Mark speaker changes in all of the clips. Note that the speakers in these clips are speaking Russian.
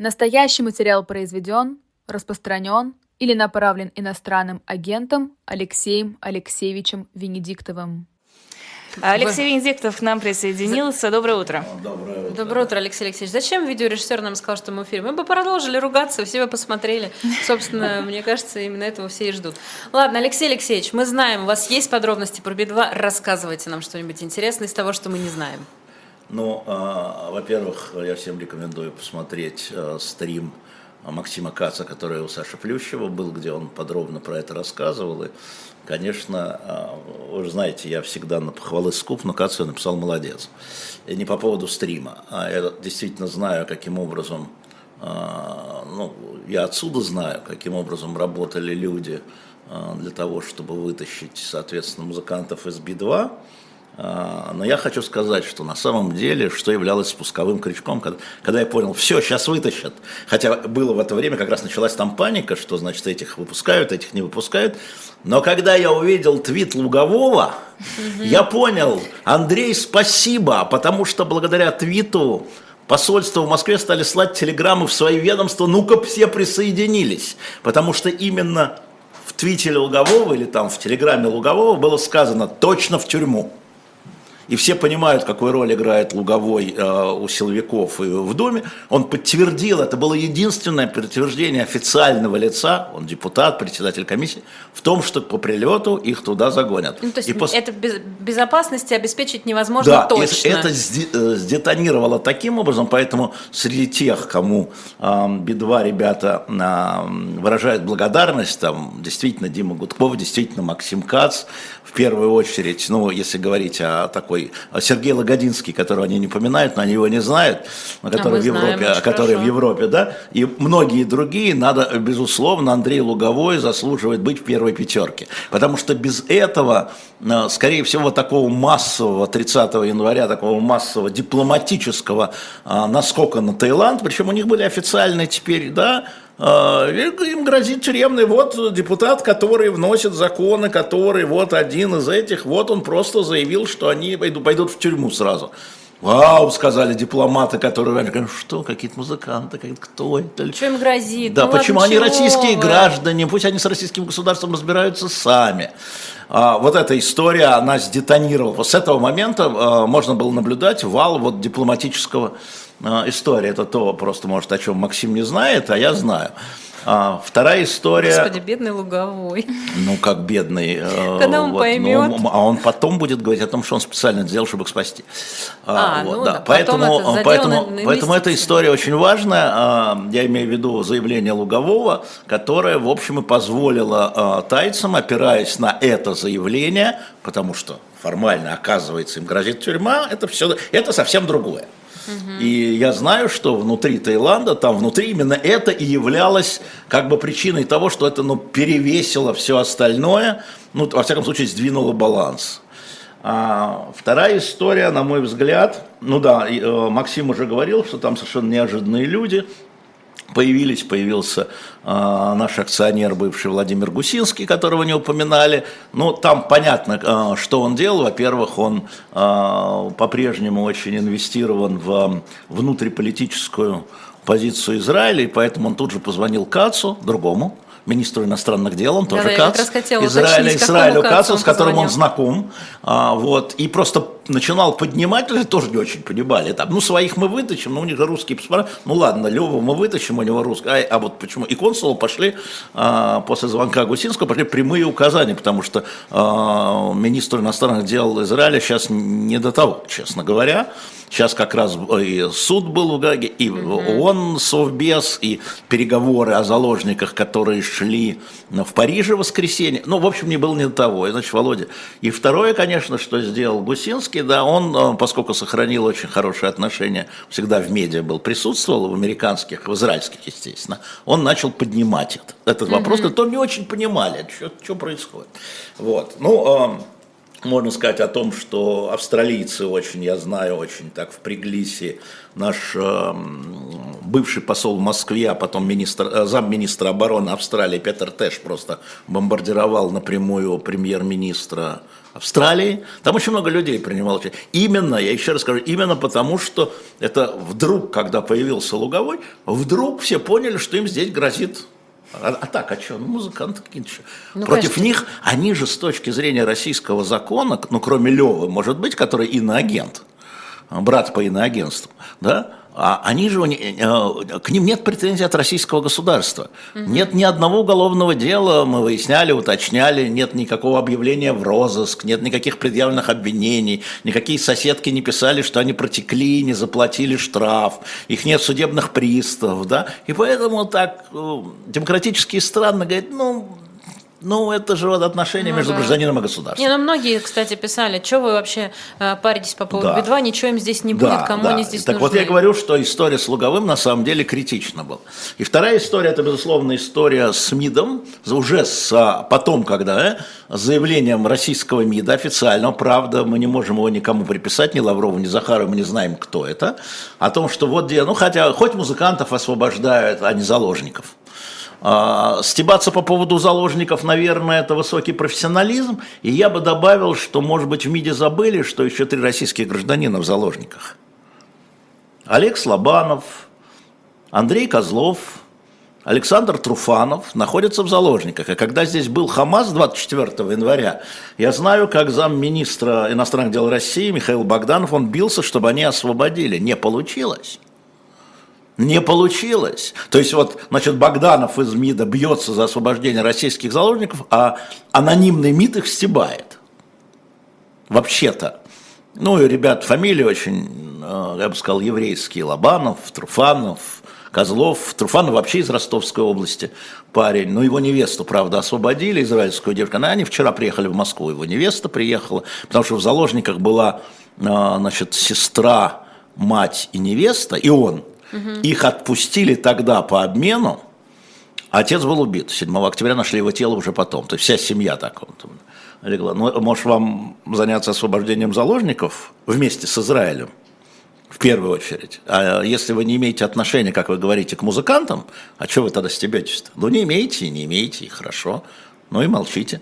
Speaker 1: Настоящий материал произведен, распространен или направлен иностранным агентом Алексеем Алексеевичем Венедиктовым.
Speaker 2: Алексей Венедиктов к нам присоединился. Доброе утро.
Speaker 3: Доброе утро.
Speaker 2: Доброе утро, Алексей Алексеевич. Зачем видеорежиссер нам сказал, что мы в эфире? Мы бы продолжили ругаться, все бы посмотрели. Собственно, мне кажется, именно этого все и ждут. Ладно, Алексей Алексеевич, мы знаем, у вас есть подробности про Би-2. Рассказывайте нам что-нибудь интересное из того, что мы не знаем.
Speaker 3: Ну, э, во-первых, я всем рекомендую посмотреть э, стрим Максима Каца, который у Саши Плющева был, где он подробно про это рассказывал. И, конечно, э, вы же знаете, я всегда на похвалы скуп, но Кацу я написал молодец. И не по поводу стрима, а я действительно знаю, каким образом, ну, я отсюда знаю, каким образом работали люди для того, чтобы вытащить, соответственно, музыкантов из Би-2. А, Но я хочу сказать, что на самом деле, что являлось спусковым крючком, когда, когда я понял, все, сейчас вытащат. Хотя было в это время, как раз началась там паника, что, значит, этих выпускают, этих не выпускают. Но когда я увидел твит Лугового, я понял, Андрей, спасибо, потому что благодаря твиту посольства в Москве стали слать телеграммы в свои ведомства, ну-ка все присоединились. Потому что именно в твите Лугового или там в телеграмме Лугового было сказано точно в тюрьму. И все понимают, какую роль играет Луговой э, у силовиков и в Доме. Он подтвердил, это было единственное подтверждение официального лица, он депутат, председатель комиссии, в том, что по прилету их туда загонят.
Speaker 2: Ну, то есть
Speaker 3: и пос...
Speaker 2: это без, безопасности обеспечить невозможно
Speaker 3: да,
Speaker 2: точно.
Speaker 3: это сде- сдетонировало таким образом, поэтому среди тех, кому э, Би-2 ребята э, выражают благодарность, там действительно Дима Гудков, действительно Максим Кац, в первую очередь, ну, если говорить о такой, Сергей Лагодинский, которого они не поминают, но они его не знают, который
Speaker 2: а
Speaker 3: в Европе,
Speaker 2: знаем,
Speaker 3: который
Speaker 2: хорошо.
Speaker 3: в Европе, да, и многие другие, надо, безусловно, Андрей Луговой заслуживает быть в первой пятерке, потому что без этого, э, скорее всего, такого массового 30 января, такого массового дипломатического э, наскока на Таиланд, причем у них были официальные теперь, да, им грозит тюремный, вот депутат, который вносит законы, который вот один из этих, вот он просто заявил, что они пойдут, пойдут в тюрьму сразу. Вау, сказали дипломаты, которые говорят, что, какие-то музыканты, какие-то кто это?
Speaker 2: Что им грозит?
Speaker 3: Да,
Speaker 2: Ну
Speaker 3: почему
Speaker 2: ладно,
Speaker 3: они российские
Speaker 2: вы?
Speaker 3: граждане, пусть они с российским государством разбираются сами. А, вот эта история, она сдетонировала. С этого момента а, можно было наблюдать вал вот дипломатического а, истории. Это то просто, может, о чем Максим не знает, а я знаю. А, вторая история...
Speaker 2: Господи, бедный Луговой.
Speaker 3: Ну, как бедный. э,
Speaker 2: Когда он
Speaker 3: вот,
Speaker 2: поймет.
Speaker 3: ну, а он потом будет говорить о том, что он специально сделал, чтобы их спасти.
Speaker 2: А, ну да,
Speaker 3: Поэтому,
Speaker 2: это заделано
Speaker 3: поэтому,
Speaker 2: на
Speaker 3: поэтому эта история очень важная. А, Я имею в виду заявление Лугового, которое, в общем, и позволило а, тайцам, опираясь на это заявление, потому что формально, оказывается, им грозит тюрьма, это, все, это совсем другое. И я знаю, что внутри Таиланда, там внутри именно это и являлось как бы причиной того, что это ну, перевесило все остальное, ну, во всяком случае, сдвинуло баланс. А вторая история, на мой взгляд, ну да, э, Максим уже говорил, что там совершенно неожиданные люди, появились, появился э, наш акционер, бывший Владимир Гусинский, которого не упоминали. Ну, там понятно, э, что он делал. Во-первых, он э, по-прежнему очень инвестирован в внутриполитическую позицию Израиля, и поэтому он тут же позвонил Кацу, другому, министру иностранных дел, он тоже
Speaker 2: как
Speaker 3: Кац, Израиля, Израилю
Speaker 2: Кацу
Speaker 3: с которым он знаком, а, вот, и просто начинал поднимать, люди тоже не очень понимали, там, ну, своих мы вытащим, ну, у них же русские паспорта, ну, ладно, Леву мы вытащим, у него русский, а, а вот почему, и консулу пошли, а, после звонка Гусинского, пошли прямые указания, потому что а, министр иностранных дел Израиля сейчас не до того, честно говоря, Сейчас как раз и суд был в Гаге, и ООН, Совбез, и переговоры о заложниках, которые шли в Париже в воскресенье. Ну, в общем, не было ни до того. И, значит, Володя. И второе, конечно, что сделал Гусинский, да, он, э, поскольку сохранил очень хорошие отношения, всегда в медиа был, присутствовал, в американских, в израильских, естественно, он начал поднимать это, этот вопрос, который не очень понимали, что, что происходит. Вот. Ну, э, можно сказать о том, что австралийцы очень, я знаю, очень так впряглись, и наш э, бывший посол в Москве, а потом министр, э, замминистра обороны Австралии Петер Тэш просто бомбардировал напрямую премьер-министра Австралии. Там очень много людей принимало участие. Именно, я еще раз скажу, именно потому, что это вдруг, когда появился Луговой, вдруг все поняли, что им здесь грозит а, а так, а что? Ну, музыканты какие-то еще. Ну, Против конечно. них, они же с точки зрения российского закона, ну, кроме Левы, может быть, который иноагент, брат по иноагентству, да, они же, э, к ним нет претензий от российского государства. Угу. Нет ни одного уголовного дела, мы выясняли, уточняли, нет никакого объявления в розыск, нет никаких предъявленных обвинений, никакие соседки не писали, что они протекли, не заплатили штраф, их нет судебных приставов, да, и поэтому так э, демократические страны говорят, ну, ну, это же вот отношения ну, между да. гражданином и государством.
Speaker 2: Не, ну многие, кстати, писали, что вы вообще э, паритесь по поводу да. Би-2, ничего им здесь не будет, кому да. они здесь
Speaker 3: так
Speaker 2: нужны.
Speaker 3: вот я говорю, что история с Луговым на самом деле критична была. И вторая история, это, безусловно, история с МИДом, уже с, а, потом, когда э, заявлением российского МИДа официального, правда, мы не можем его никому приписать, ни Лаврову, ни Захарову, мы не знаем, кто это, о том, что вот где, ну, хотя, хоть музыкантов освобождают, а не заложников. А, стебаться по поводу заложников, наверное, это высокий профессионализм. И я бы добавил, что, может быть, в МИДе забыли, что еще три российских гражданина в заложниках. Олег Слобанов, Андрей Козлов, Александр Труфанов находятся в заложниках. И когда здесь был Хамас 24 января, я знаю, как замминистра иностранных дел России Михаил Богданов, он бился, чтобы они освободили. Не получилось. Не получилось. То есть вот, значит, Богданов из МИДа бьется за освобождение российских заложников, а анонимный МИД их стебает. Вообще-то. Ну и ребят, фамилии очень, э, я бы сказал, еврейские. Лобанов, Труфанов, Козлов. Труфанов вообще из Ростовской области парень. Ну, его невесту, правда, освободили, израильскую девушку. Она, они вчера приехали в Москву, его невеста приехала, потому что в заложниках была, э, значит, сестра, мать и невеста, и он – Их отпустили тогда по обмену. Отец был убит. 7 октября нашли его тело уже потом. То есть вся семья так вот легла. Ну, может, вам заняться освобождением заложников вместе с Израилем? В первую очередь. А если вы не имеете отношения, как вы говорите, к музыкантам, а что вы тогда стебетесь-то? Ну, не имеете, не имеете, и хорошо. Ну и молчите.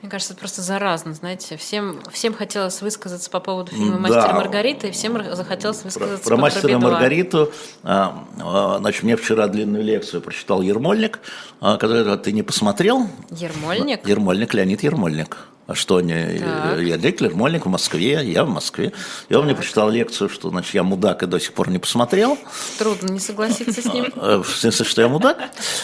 Speaker 2: Мне кажется, это просто заразно, знаете. Всем, всем хотелось высказаться по поводу фильма «Мастер да. Маргарита», и всем захотелось высказаться
Speaker 3: про, про «Мастера и Маргариту». А, а, значит, мне вчера длинную лекцию прочитал Ермольник, а, который ты не посмотрел.
Speaker 2: Ермольник?
Speaker 3: Ермольник, Леонид Ермольник. А что не, я Деклер, Мольник в Москве, я в Москве. И он мне прочитал лекцию, что значит, я мудак и до сих пор не посмотрел.
Speaker 2: Трудно не согласиться с ним.
Speaker 3: Э, в смысле, что я мудак?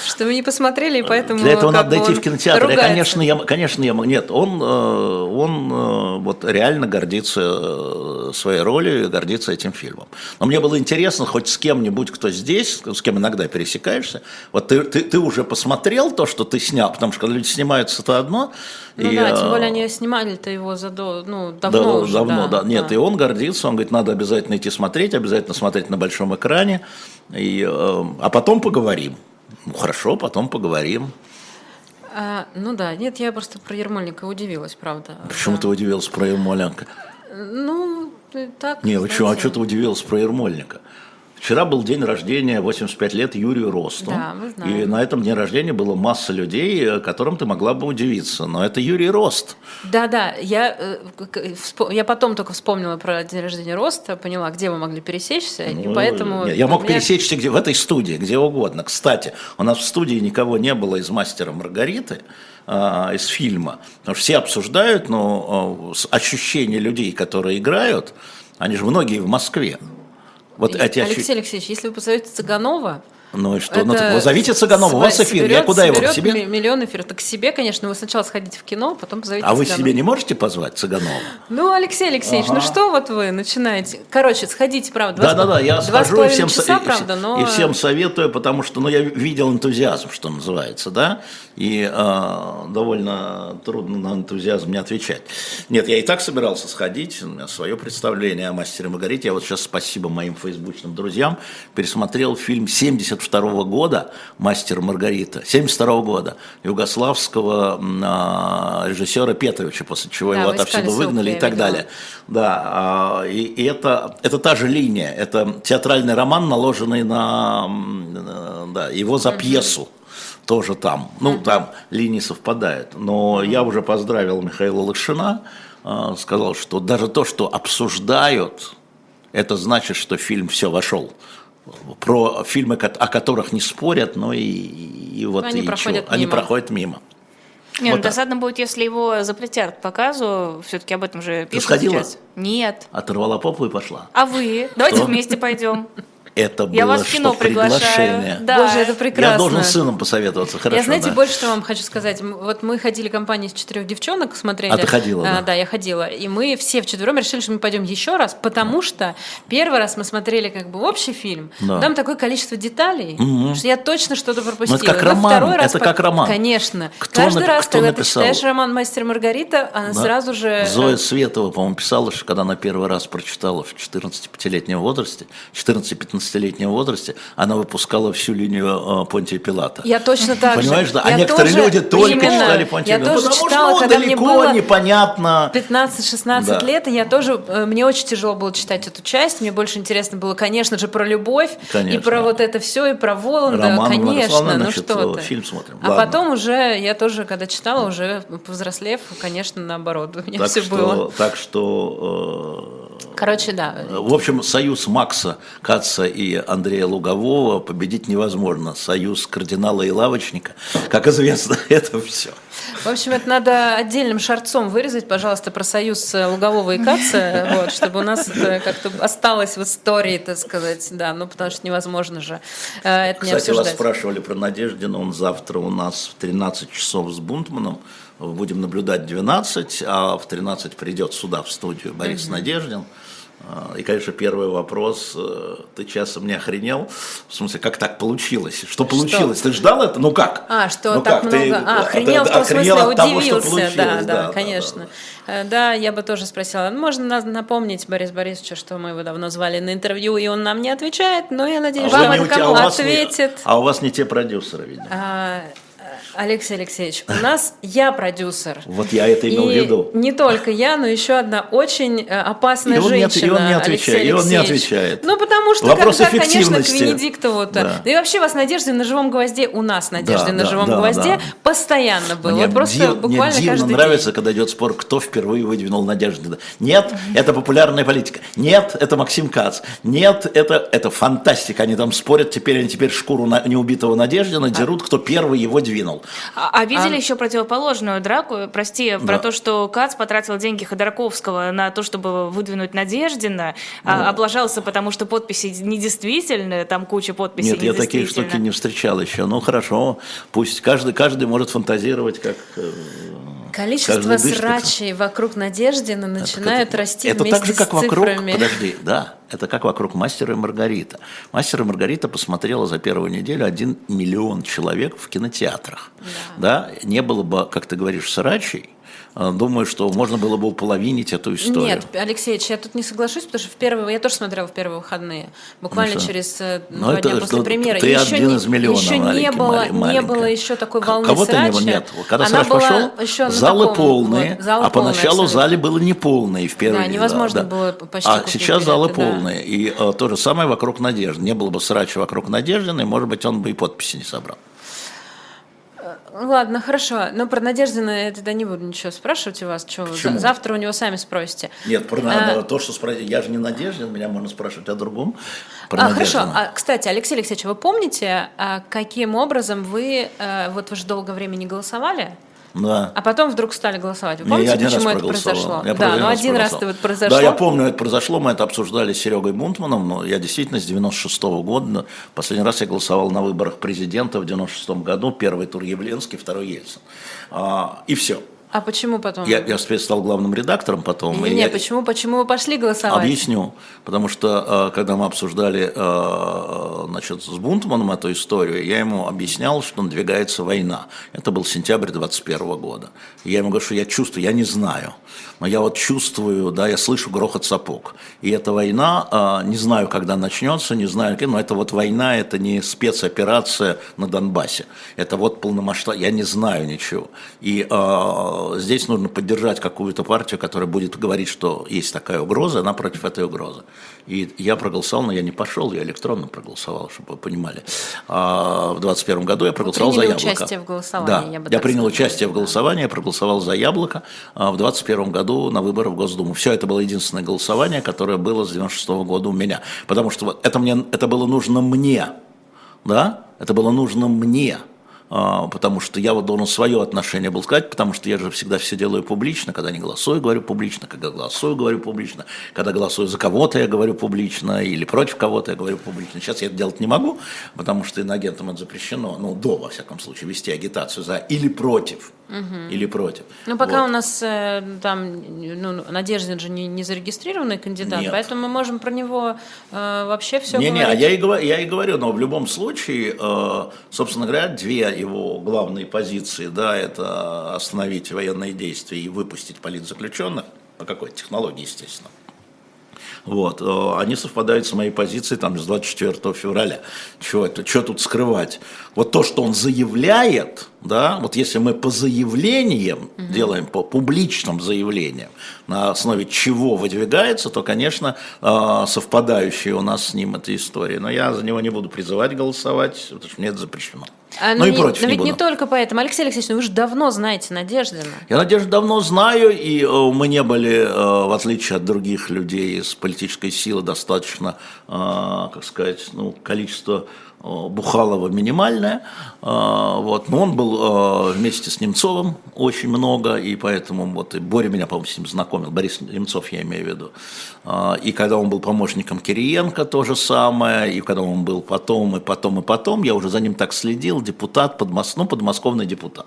Speaker 2: Что вы не посмотрели, и поэтому
Speaker 3: Для этого надо дойти в кинотеатр. Я, конечно, я, конечно, я нет, он, э, он э, вот реально гордится своей ролью и гордится этим фильмом. Но мне было интересно, хоть с кем-нибудь, кто здесь, с кем иногда пересекаешься, вот ты, ты, ты уже посмотрел то, что ты снял, потому что когда люди снимаются, это одно.
Speaker 2: Ну и, да, тем более они снимали-то его за ну, давно
Speaker 3: да, уже. Давно, да. да. Нет, да. и он гордится, он говорит, надо обязательно идти смотреть, обязательно смотреть на большом экране, и, э, а потом поговорим. Ну, хорошо, потом поговорим.
Speaker 2: А, ну да, нет, я просто про Ермольника удивилась, правда.
Speaker 3: Почему
Speaker 2: да.
Speaker 3: ты удивилась про Ермоленко?
Speaker 2: Ну, так.
Speaker 3: Не, почему? А что ты удивилась про Ермольника? Вчера был день рождения, 85 лет Юрию Росту.
Speaker 2: Да, мы знаем.
Speaker 3: И на этом дне рождения было масса людей, которым ты могла бы удивиться. Но это Юрий Рост.
Speaker 2: Да-да, я, э, я потом только вспомнила про день рождения Роста, поняла, где мы могли пересечься, ну, и поэтому...
Speaker 3: Я мог меня... пересечься где, в этой студии, где угодно. Кстати, у нас в студии никого не было из «Мастера Маргариты», а, из фильма. Потому что все обсуждают, но а, ощущения людей, которые играют, они же многие в Москве.
Speaker 2: Вот эти Алексей Алексеевич, если вы позовете Цыганова,
Speaker 3: ну и что? Это ну так позовите Цыганова, у вас эфир, соберет, я куда его, к себе?
Speaker 2: миллион эфиров. Так к себе, конечно, вы сначала сходите в кино, потом позовите
Speaker 3: А Цыганова. вы себе не можете позвать Цыганова?
Speaker 2: Ну, Алексей Алексеевич, ну ага. ну что вот вы начинаете? Короче, сходите, правда,
Speaker 3: Да-да-да, я схожу и всем, часа, и, правда, но... и всем советую, потому что ну, я видел энтузиазм, что называется, да, и э, довольно трудно на энтузиазм не отвечать. Нет, я и так собирался сходить, у меня свое представление о «Мастере Маргарите». Я вот сейчас, спасибо моим фейсбучным друзьям, пересмотрел фильм 70 72 года «Мастер Маргарита», 72 года, югославского а, режиссера Петровича, после чего
Speaker 2: Да,
Speaker 3: его
Speaker 2: вы
Speaker 3: отовсюду выгнали и так
Speaker 2: видела.
Speaker 3: далее. Да, а, и, и это, это та же линия, это театральный роман, наложенный на, да, его за пьесу тоже там. Ну, там линии совпадают. Но я уже поздравил Михаила Лакшина, э, сказал, что даже то, что обсуждают, это значит, что фильм все вошел. Про фильмы, о которых не спорят, но и, и вот
Speaker 2: Они
Speaker 3: и
Speaker 2: проходят
Speaker 3: Они
Speaker 2: мимо.
Speaker 3: проходят мимо.
Speaker 4: Не,
Speaker 3: Вот
Speaker 4: ну досадно будет, если его запретят к показу. Все-таки об этом же пишут
Speaker 3: сходила?
Speaker 4: сейчас. Нет.
Speaker 3: Оторвала попу и пошла.
Speaker 4: А вы? Давайте
Speaker 3: Что?
Speaker 4: вместе пойдем.
Speaker 3: Это было
Speaker 4: Я вас в кино
Speaker 3: что, приглашение.
Speaker 4: Да.
Speaker 2: Боже, это прекрасно.
Speaker 3: Я должен с сыном посоветоваться, хорошо,
Speaker 2: я, знаете,
Speaker 3: да.
Speaker 2: больше что вам хочу сказать. Вот мы ходили компанией из четырех девчонок, смотрели.
Speaker 3: А ты ходила,
Speaker 2: А,
Speaker 3: да?
Speaker 2: Да, я ходила. И мы все вчетвером решили, что мы пойдем еще раз, потому что первый раз мы смотрели как бы общий фильм.
Speaker 3: Да.
Speaker 2: Там такое количество деталей, что я точно что-то пропустила.
Speaker 3: Ну, это как
Speaker 2: Но
Speaker 3: роман,
Speaker 2: второй раз
Speaker 3: это
Speaker 2: по-
Speaker 3: как роман.
Speaker 2: Конечно.
Speaker 3: Кто
Speaker 2: Каждый
Speaker 3: нап-
Speaker 2: раз,
Speaker 3: кто
Speaker 2: когда
Speaker 3: написал?
Speaker 2: ты читаешь роман «Мастер и Маргарита», она
Speaker 3: Да.
Speaker 2: сразу же... э,
Speaker 3: Зоя Светова, по-моему, писала, что когда она первый раз прочитала в 14-5-летнем возрасте, 14-15-летнем возрасте, она выпускала всю линию э, Понтия Пилата.
Speaker 2: Я точно так же.
Speaker 3: Понимаешь, да? А
Speaker 2: Я
Speaker 3: некоторые
Speaker 2: тоже-
Speaker 3: люди только
Speaker 2: Именно.
Speaker 3: читали Понтия
Speaker 2: Я
Speaker 3: Пилата.
Speaker 2: тоже
Speaker 3: потому
Speaker 2: читала,
Speaker 3: что,
Speaker 2: когда мне
Speaker 3: далеко,
Speaker 2: было
Speaker 3: непонятно.
Speaker 2: 15-16
Speaker 3: Да.
Speaker 2: лет, и я тоже, э, мне очень тяжело было читать эту часть, мне больше интересно было, конечно же, про любовь,
Speaker 3: Конечно.
Speaker 2: и про вот это все, и про Воланда,
Speaker 3: Роман
Speaker 2: конечно, ну
Speaker 3: значит,
Speaker 2: что
Speaker 3: э,
Speaker 2: ты.
Speaker 3: фильм смотрим.
Speaker 2: А
Speaker 3: Ладно.
Speaker 2: потом уже, я тоже, когда читала, уже повзрослев, конечно, наоборот, у меня
Speaker 3: Так
Speaker 2: все
Speaker 3: что,
Speaker 2: было.
Speaker 3: так что э,
Speaker 2: Короче, да.
Speaker 3: В общем, союз Макса Каца и Андрея Лугового победить невозможно. Союз кардинала и лавочника, как известно, это все.
Speaker 2: В общем, это надо отдельным шарцом вырезать, пожалуйста, про союз э, Лугового и Каца, вот, чтобы у нас это как-то осталось в истории, так сказать, да, ну потому что невозможно же э, это не
Speaker 3: Кстати, вас
Speaker 2: обсуждать.
Speaker 3: спрашивали про Надеждина. Он завтра у нас в 13 часов с Бунтманом. Будем наблюдать 12, а в 13 придет сюда, в студию, Борис Надеждин. А, И, конечно, первый вопрос. э, Ты часом не охренел? В смысле, как так получилось? Что получилось? Ты ждал это? Ну как?
Speaker 2: А, что
Speaker 3: Ну
Speaker 2: так
Speaker 3: как? Ты,
Speaker 2: много. А,
Speaker 3: э,
Speaker 2: охренел
Speaker 3: ты
Speaker 2: в том
Speaker 3: охренел
Speaker 2: смысле,
Speaker 3: от того, что
Speaker 2: удивился.
Speaker 3: получилось,
Speaker 2: да, да,
Speaker 3: да,
Speaker 2: конечно.
Speaker 3: да,
Speaker 2: Э, Да, я бы тоже спросила. Ну, Можно на- напомнить Борису Борисовичу, что мы его давно звали на интервью, и он нам не отвечает, но я надеюсь,
Speaker 3: А
Speaker 2: что он
Speaker 3: у тебя- а у вас не-
Speaker 2: ответит.
Speaker 3: А у вас не те продюсеры, видимо.
Speaker 2: А, Алексей Алексеевич, у нас я продюсер.
Speaker 3: Вот я это имел в виду.
Speaker 2: не только я, но еще одна очень э, опасная
Speaker 3: И он не
Speaker 2: женщина.
Speaker 3: и он не отвечает, и он не отвечает.
Speaker 2: Ну, потому что
Speaker 3: Вопрос
Speaker 2: когда, конечно, к. Венедиктову-то.
Speaker 3: Да.
Speaker 2: Да. и вообще вас Надежды на живом гвозде, у нас Надежды
Speaker 3: Да,
Speaker 2: на
Speaker 3: да,
Speaker 2: живом
Speaker 3: да,
Speaker 2: гвозде
Speaker 3: да.
Speaker 2: постоянно было.
Speaker 3: Мне,
Speaker 2: Вот просто
Speaker 3: див-
Speaker 2: буквально
Speaker 3: мне
Speaker 2: каждый
Speaker 3: нравится,
Speaker 2: день.
Speaker 3: когда идет спор, кто впервые выдвинул Надежду. Нет, это популярная политика. Нет, это Максим Кац. Нет, это, это фантастика. Они там спорят, теперь они теперь шкуру на, неубитого Надеждина дерут, кто первый его двинул.
Speaker 4: А, а видели еще противоположную драку? Прости,
Speaker 3: Да.
Speaker 4: про то, что Кац потратил деньги Ходорковского на то, чтобы выдвинуть Надеждина, а, облажался, потому что подписи недействительны, там куча подписей
Speaker 3: Нет, я такие штуки не встречал еще. Ну хорошо, пусть каждый, каждый может фантазировать, как...
Speaker 2: Количество срачей вокруг Надеждина начинает
Speaker 3: это,
Speaker 2: расти
Speaker 3: это
Speaker 2: вместе
Speaker 3: так же, как
Speaker 2: с
Speaker 3: вокруг,
Speaker 2: цифрами.
Speaker 3: подожди, да, это как вокруг Мастера и Маргарита. Мастер и Маргарита посмотрела за первую неделю один миллион человек в кинотеатрах. Да. не было бы, как ты говоришь, срачей, думаю, что можно было бы уполовинить эту историю.
Speaker 2: Нет, Алексеевич, я тут не соглашусь, потому что в первые, я тоже смотрела в первые выходные, буквально
Speaker 3: Ну что?
Speaker 2: через э,
Speaker 3: Ну,
Speaker 2: два дня после премьеры.
Speaker 3: ты
Speaker 2: еще
Speaker 3: один
Speaker 2: не,
Speaker 3: из миллиона,
Speaker 2: еще не было, не было еще такой волны
Speaker 3: Кого-то не было,
Speaker 2: срача.
Speaker 3: нет. Когда
Speaker 2: Она
Speaker 3: срач пошел,
Speaker 2: еще
Speaker 3: залы
Speaker 2: таком,
Speaker 3: полные,
Speaker 2: вот, залы
Speaker 3: а поначалу
Speaker 2: полные
Speaker 3: зали были неполные в первый
Speaker 2: Да, невозможно было почти
Speaker 3: А сейчас залы
Speaker 2: билеты, да.
Speaker 3: полные. И э, то же самое вокруг Надежды. Не было бы срача вокруг Надеждины, и, может быть, он бы и подписи не собрал.
Speaker 2: Ладно, хорошо. Но про Надеждина я тогда не буду ничего спрашивать у вас. Что,
Speaker 3: Почему?
Speaker 2: завтра у него сами спросите.
Speaker 3: Нет, про
Speaker 2: А,
Speaker 3: то, что спросить, я же не Надеждин, меня можно спрашивать о другом. Про
Speaker 2: А, хорошо. А, кстати, Алексей Алексеевич, вы помните, а, каким образом вы, э, вот вы же долгое время не голосовали,
Speaker 3: Да.
Speaker 2: а потом вдруг стали голосовать? Вы
Speaker 3: Не,
Speaker 2: помните,
Speaker 3: один
Speaker 2: почему
Speaker 3: раз
Speaker 2: это произошло?
Speaker 3: Я
Speaker 2: да,
Speaker 3: один
Speaker 2: ну один раз это вот произошло.
Speaker 3: Да, я помню, это произошло, мы это обсуждали с Серегой Бунтманом, но я действительно с 96 года, но последний раз я голосовал на выборах президента в 96 году, первый тур Явленский, второй Ельцин. А, и все.
Speaker 2: А почему потом?
Speaker 3: Я, я стал главным редактором потом.
Speaker 2: Не,
Speaker 3: и
Speaker 2: не,
Speaker 3: я-
Speaker 2: почему, почему вы пошли голосовать?
Speaker 3: Объясню. Потому что, э, когда мы обсуждали э, значит, с Бунтманом эту историю, я ему объяснял, что надвигается война. Это был сентябрь 21 года. Я ему говорю, что я чувствую, я не знаю, но я вот чувствую, да, я слышу грохот сапог. И эта война, э, не знаю, когда начнется, не знаю, но это вот война, это не спецоперация на Донбассе. Это вот полномасштаб, я не знаю ничего. И э, здесь нужно поддержать какую-то партию, которая будет говорить, что есть такая угроза, она против этой угрозы. И я проголосовал, но я не пошел, я электронно проголосовал, чтобы вы понимали. А в 21 году я проголосовал за яблоко.
Speaker 2: участие в голосовании,
Speaker 3: Да,
Speaker 2: я
Speaker 3: я,
Speaker 2: бы
Speaker 3: принял
Speaker 2: сказала,
Speaker 3: участие в голосовании, я проголосовал за яблоко а, в 21 году на выборы в Госдуму. Все это было единственное голосование, которое было с 96 года у меня. Потому что вот это, мне, это было нужно мне, да, это было нужно мне, а, потому что я вот должен свое отношение был сказать, потому что я же всегда все делаю публично, когда не голосую, говорю публично, когда голосую, говорю публично, когда голосую за кого-то, я говорю публично, или против кого-то, я говорю публично. Сейчас я это делать не могу, потому что иноагентам это запрещено, ну, до, во всяком случае, вести агитацию за или против, или против.
Speaker 2: Ну, пока
Speaker 3: Вот.
Speaker 2: у нас э, там, ну, Надеждин же не, не зарегистрированный кандидат,
Speaker 3: Нет.
Speaker 2: поэтому мы можем про него э, вообще все
Speaker 3: Не, не,
Speaker 2: говорить.
Speaker 3: а я и, говорю, я и говорю, но в любом случае, э, собственно говоря, две его главные позиции, да, это остановить военные действия и выпустить политзаключенных, по какой-то технологии, естественно. Вот, э, они совпадают с моей позицией там с 24 февраля. Чего это, что тут скрывать? Вот то, что он заявляет, да, вот если мы по заявлениям делаем, по публичным заявлениям, на основе чего выдвигается, то, конечно, э, совпадающие у нас с ним эта история. Но я за него не буду призывать голосовать, потому что мне это запрещено.
Speaker 2: А,
Speaker 3: ну
Speaker 2: ну,
Speaker 3: и
Speaker 2: не-
Speaker 3: против
Speaker 2: но
Speaker 3: не
Speaker 2: ведь не
Speaker 3: буду.
Speaker 2: только поэтому. Алексей Алексеевич, ну вы же давно знаете Надеждина.
Speaker 3: Я Надежду давно знаю, и э, мы не были, э, в отличие от других людей из политической силы, достаточно, э, как сказать, ну, количество Бухалова минимальное, вот, но он был вместе с Немцовым очень много, и поэтому вот и Боря меня, по-моему, с ним знакомил, Борис Немцов я имею в виду, и когда он был помощником Кириенко, то же самое, и когда он был потом, и потом, и потом, я уже за ним так следил, депутат, подмос, ну, подмосковный депутат,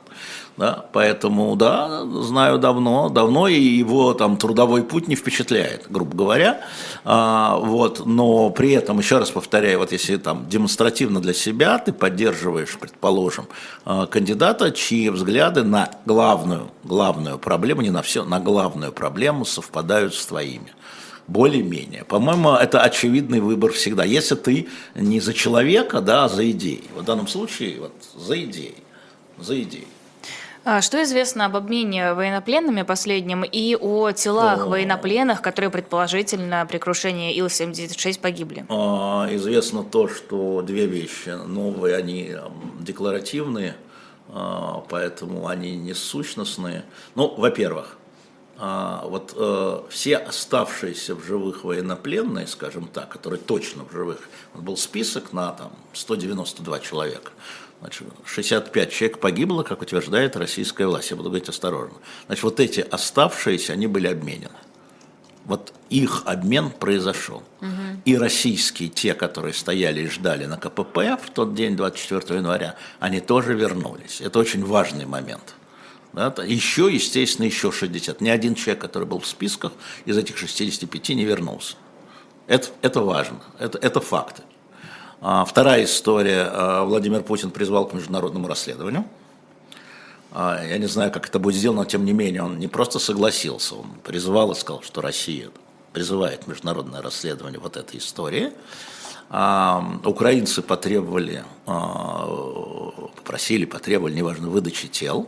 Speaker 3: да, поэтому, да, знаю давно, давно, и его там трудовой путь не впечатляет, грубо говоря, А, вот, но при этом, еще раз повторяю, вот если там демонстративно для себя ты поддерживаешь, предположим, а, кандидата, чьи взгляды на главную, главную проблему, не на все, на главную проблему совпадают с твоими. Более-менее. По-моему, это очевидный выбор всегда. Если ты не за человека, да, а за идеи. В данном случае вот, за идеи. За идеи.
Speaker 4: А Что известно об обмене военнопленными последним и о телах
Speaker 3: О.
Speaker 4: военнопленных, которые предположительно при крушении Ил-76 погибли?
Speaker 3: А, Известно то, что две вещи новые, они декларативные, а, поэтому они не сущностные. Ну, во-первых, вот э, все оставшиеся в живых военнопленные, скажем так, которые точно в живых, был список на там 192 человека. Значит, 65 человек погибло, как утверждает российская власть. Я буду говорить осторожно. Значит, вот эти оставшиеся, они были обменены. Вот их обмен произошел. И российские, те, которые стояли и ждали на КПП в тот день, 24 января, они тоже вернулись. Это очень важный момент. Еще, естественно, еще 60. Ни один человек, который был в списках, из этих 65 не вернулся. Это, это важно, это, это факты. А, вторая история. а, Владимир Путин призвал к международному расследованию. А, Я не знаю, как это будет сделано, но тем не менее он не просто согласился, он призвал и сказал, что Россия призывает международное расследование вот этой истории. Украинцы потребовали, попросили, потребовали, неважно, выдачи тел.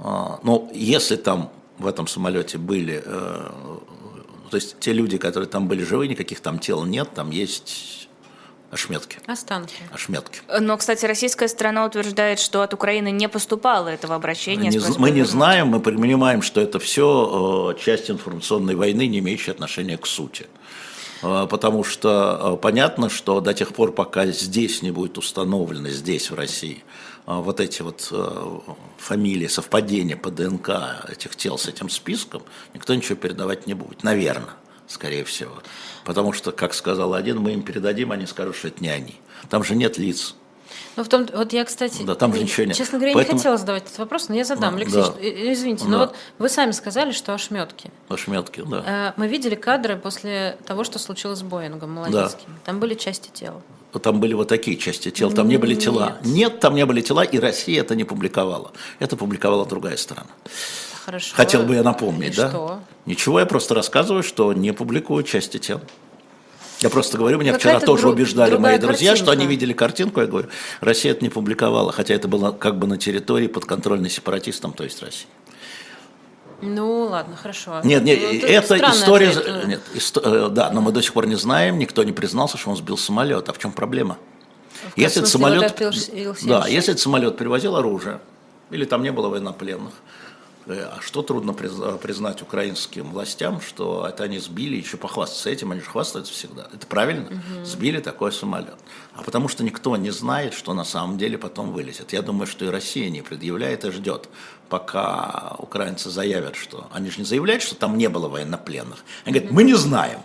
Speaker 3: А, Но если там в этом самолете были, э, то есть те люди, которые там были живы, никаких там тел нет, там есть ошметки.
Speaker 2: Останки.
Speaker 3: Ошметки.
Speaker 4: Но, кстати, российская сторона утверждает, что от Украины не поступало этого обращения. с
Speaker 3: Не мы не знаем, мы понимаем, что это все часть информационной войны, не имеющая отношения к сути. Э, Потому что э, понятно, что до тех пор, пока здесь не будет установлено, здесь, в России, э, вот эти вот э, фамилии, совпадения по ДНК этих тел с этим списком, никто ничего передавать не будет. Наверное, скорее всего. Потому что, как сказал один, мы им передадим, они скажут, что это не они. Там же нет лиц.
Speaker 2: Ну, в том, вот я, кстати,
Speaker 3: Да, там же ничего нет.
Speaker 2: честно говоря,
Speaker 3: Поэтому-
Speaker 2: не хотела задавать этот вопрос, но я задам.
Speaker 3: Да,
Speaker 2: Алексей,
Speaker 3: да.
Speaker 2: э, извините,
Speaker 3: Да.
Speaker 2: но вот вы сами сказали, что ошметки.
Speaker 3: Ошметки, да.
Speaker 2: Э, Мы видели кадры после того, что случилось с Боингом Молодецким. Там были части тела.
Speaker 3: Там были вот такие части тел, там не были тела.
Speaker 2: Нет.
Speaker 3: Там не были тела, и Россия это не публиковала. Это публиковала другая страна.
Speaker 2: Хорошо.
Speaker 3: Хотел бы я напомнить,
Speaker 2: И
Speaker 3: да?
Speaker 2: что?
Speaker 3: Ничего, я просто рассказываю, что не публикую части тел. Я просто говорю, меня
Speaker 2: Какая-то
Speaker 3: вчера тоже
Speaker 2: дру-
Speaker 3: убеждали мои друзья, что они
Speaker 2: картинка.
Speaker 3: видели картинку. Я говорю, Россия это не публиковала, хотя это было как бы на территории подконтрольной сепаратистам, то есть России.
Speaker 2: Ну, ладно, хорошо.
Speaker 3: Нет, нет,
Speaker 2: Ну,
Speaker 3: это
Speaker 2: странный
Speaker 3: история...
Speaker 2: ответ.
Speaker 3: Нет, исто- э, да, но мы до сих пор не знаем, никто не признался, что он сбил самолет. А в чем проблема?
Speaker 2: В
Speaker 3: Если самолет,
Speaker 2: вот этот Ил-76?
Speaker 3: да, если самолет перевозил оружие, или там не было военнопленных, э, а что трудно приз- признать украинским властям, что это они сбили, еще похвастаться этим, они же хвастаются всегда. Это правильно? Сбили такой самолет. А потому что никто не знает, что на самом деле потом вылезет. Я думаю, что и Россия не предъявляет и ждет, пока украинцы заявят, что... Они же не заявляют, что там не было военнопленных. Они говорят, мы не знаем.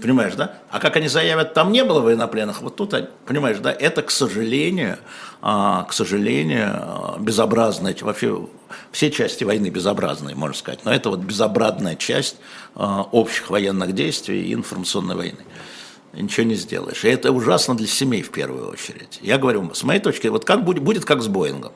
Speaker 3: Понимаешь, да? А как они заявят, там не было военнопленных, вот тут, они- понимаешь, да, это, к сожалению, а, к сожалению, а, безобразная, вообще все части войны безобразные, можно сказать, но это вот безобразная часть а, общих военных действий и информационной войны. Ничего не сделаешь. И это ужасно для семей в первую очередь. Я говорю, с моей точки, вот как будет, будет как с Боингом.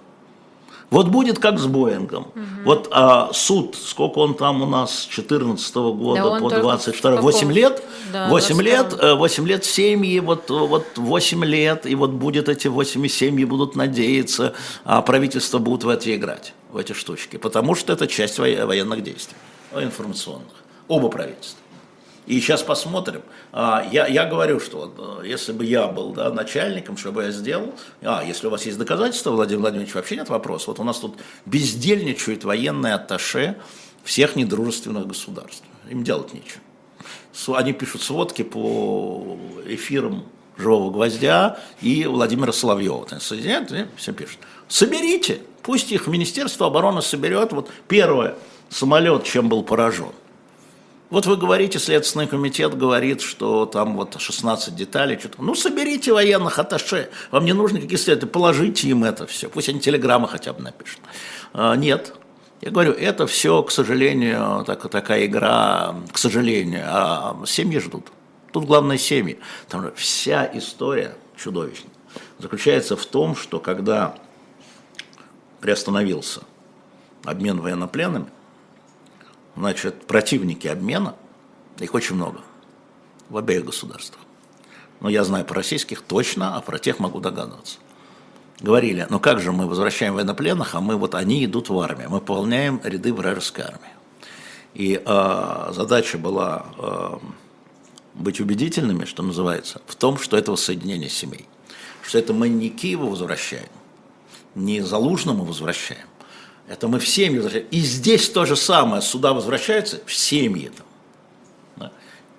Speaker 3: Вот будет как с Боингом. Вот а, суд, сколько он там у нас с 14 года
Speaker 2: Да
Speaker 3: по
Speaker 2: только
Speaker 3: 22
Speaker 2: в
Speaker 3: 8
Speaker 2: каком?
Speaker 3: лет,
Speaker 2: Да,
Speaker 3: 8 лет,
Speaker 2: 22.
Speaker 3: э, 8 лет семьи, вот, вот 8 лет, и вот будет эти 8 семьи будут надеяться, а правительство будут в это играть, в эти штучки, потому что это часть военных действий, информационных, оба правительства. И сейчас посмотрим. А, Я, я говорю, что э, если бы я был да, начальником, что бы я сделал? А, если у вас есть доказательства, Владимир Владимирович, вообще нет вопроса. Вот у нас тут бездельничают военные атташе всех недружественных государств. Им делать нечего. Они пишут сводки по эфирам «Живого гвоздя» и Владимира Соловьева. Соединяют, все пишут. Соберите, пусть их Министерство обороны соберет. Вот первое, самолет чем был поражен. Вот вы говорите, Следственный комитет говорит, что там вот 16 деталей, что-то. Ну, соберите военных атташе. Вам не нужно какие следствия, положите им это все. Пусть они телеграммы хотя бы напишут. А, нет. Я говорю, это все, к сожалению, так, такая игра, к сожалению, а семьи ждут. Тут главное семьи. Потому что вся история чудовищная заключается в том, что когда приостановился обмен военнопленными, значит, противники обмена, их очень много в обеих государствах. Но я знаю про российских точно, а про тех могу догадываться. Говорили, ну как же мы возвращаем военнопленных, а мы вот они идут в армию, мы пополняем ряды вражеской армии. И э, задача была э, быть убедительными, что называется, в том, что это воссоединение семей. Что это мы не Киеву возвращаем, не Залужному возвращаем, это мы в семьи. И здесь то же самое, сюда возвращаются в семьи. Там.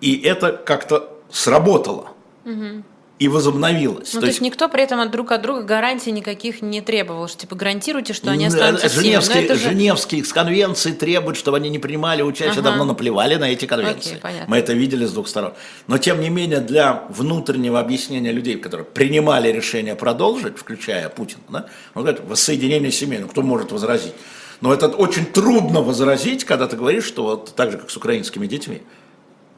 Speaker 3: И это как-то сработало и возобновилось.
Speaker 2: Ну, то, есть никто при этом от друг от друга гарантий никаких не требовал, что типа гарантируйте, что они останутся
Speaker 3: Женевские,
Speaker 2: же-
Speaker 3: Женевские конвенции требуют, чтобы они не принимали участие,
Speaker 2: Ага.
Speaker 3: давно наплевали на эти конвенции.
Speaker 2: Окей, понятно.
Speaker 3: Мы это видели с двух сторон. Но тем не менее, для внутреннего объяснения людей, которые принимали решение продолжить, включая Путина, да, он говорит, воссоединение семей, ну кто может возразить? Но это очень трудно возразить, когда ты говоришь, что вот так же, как с украинскими детьми,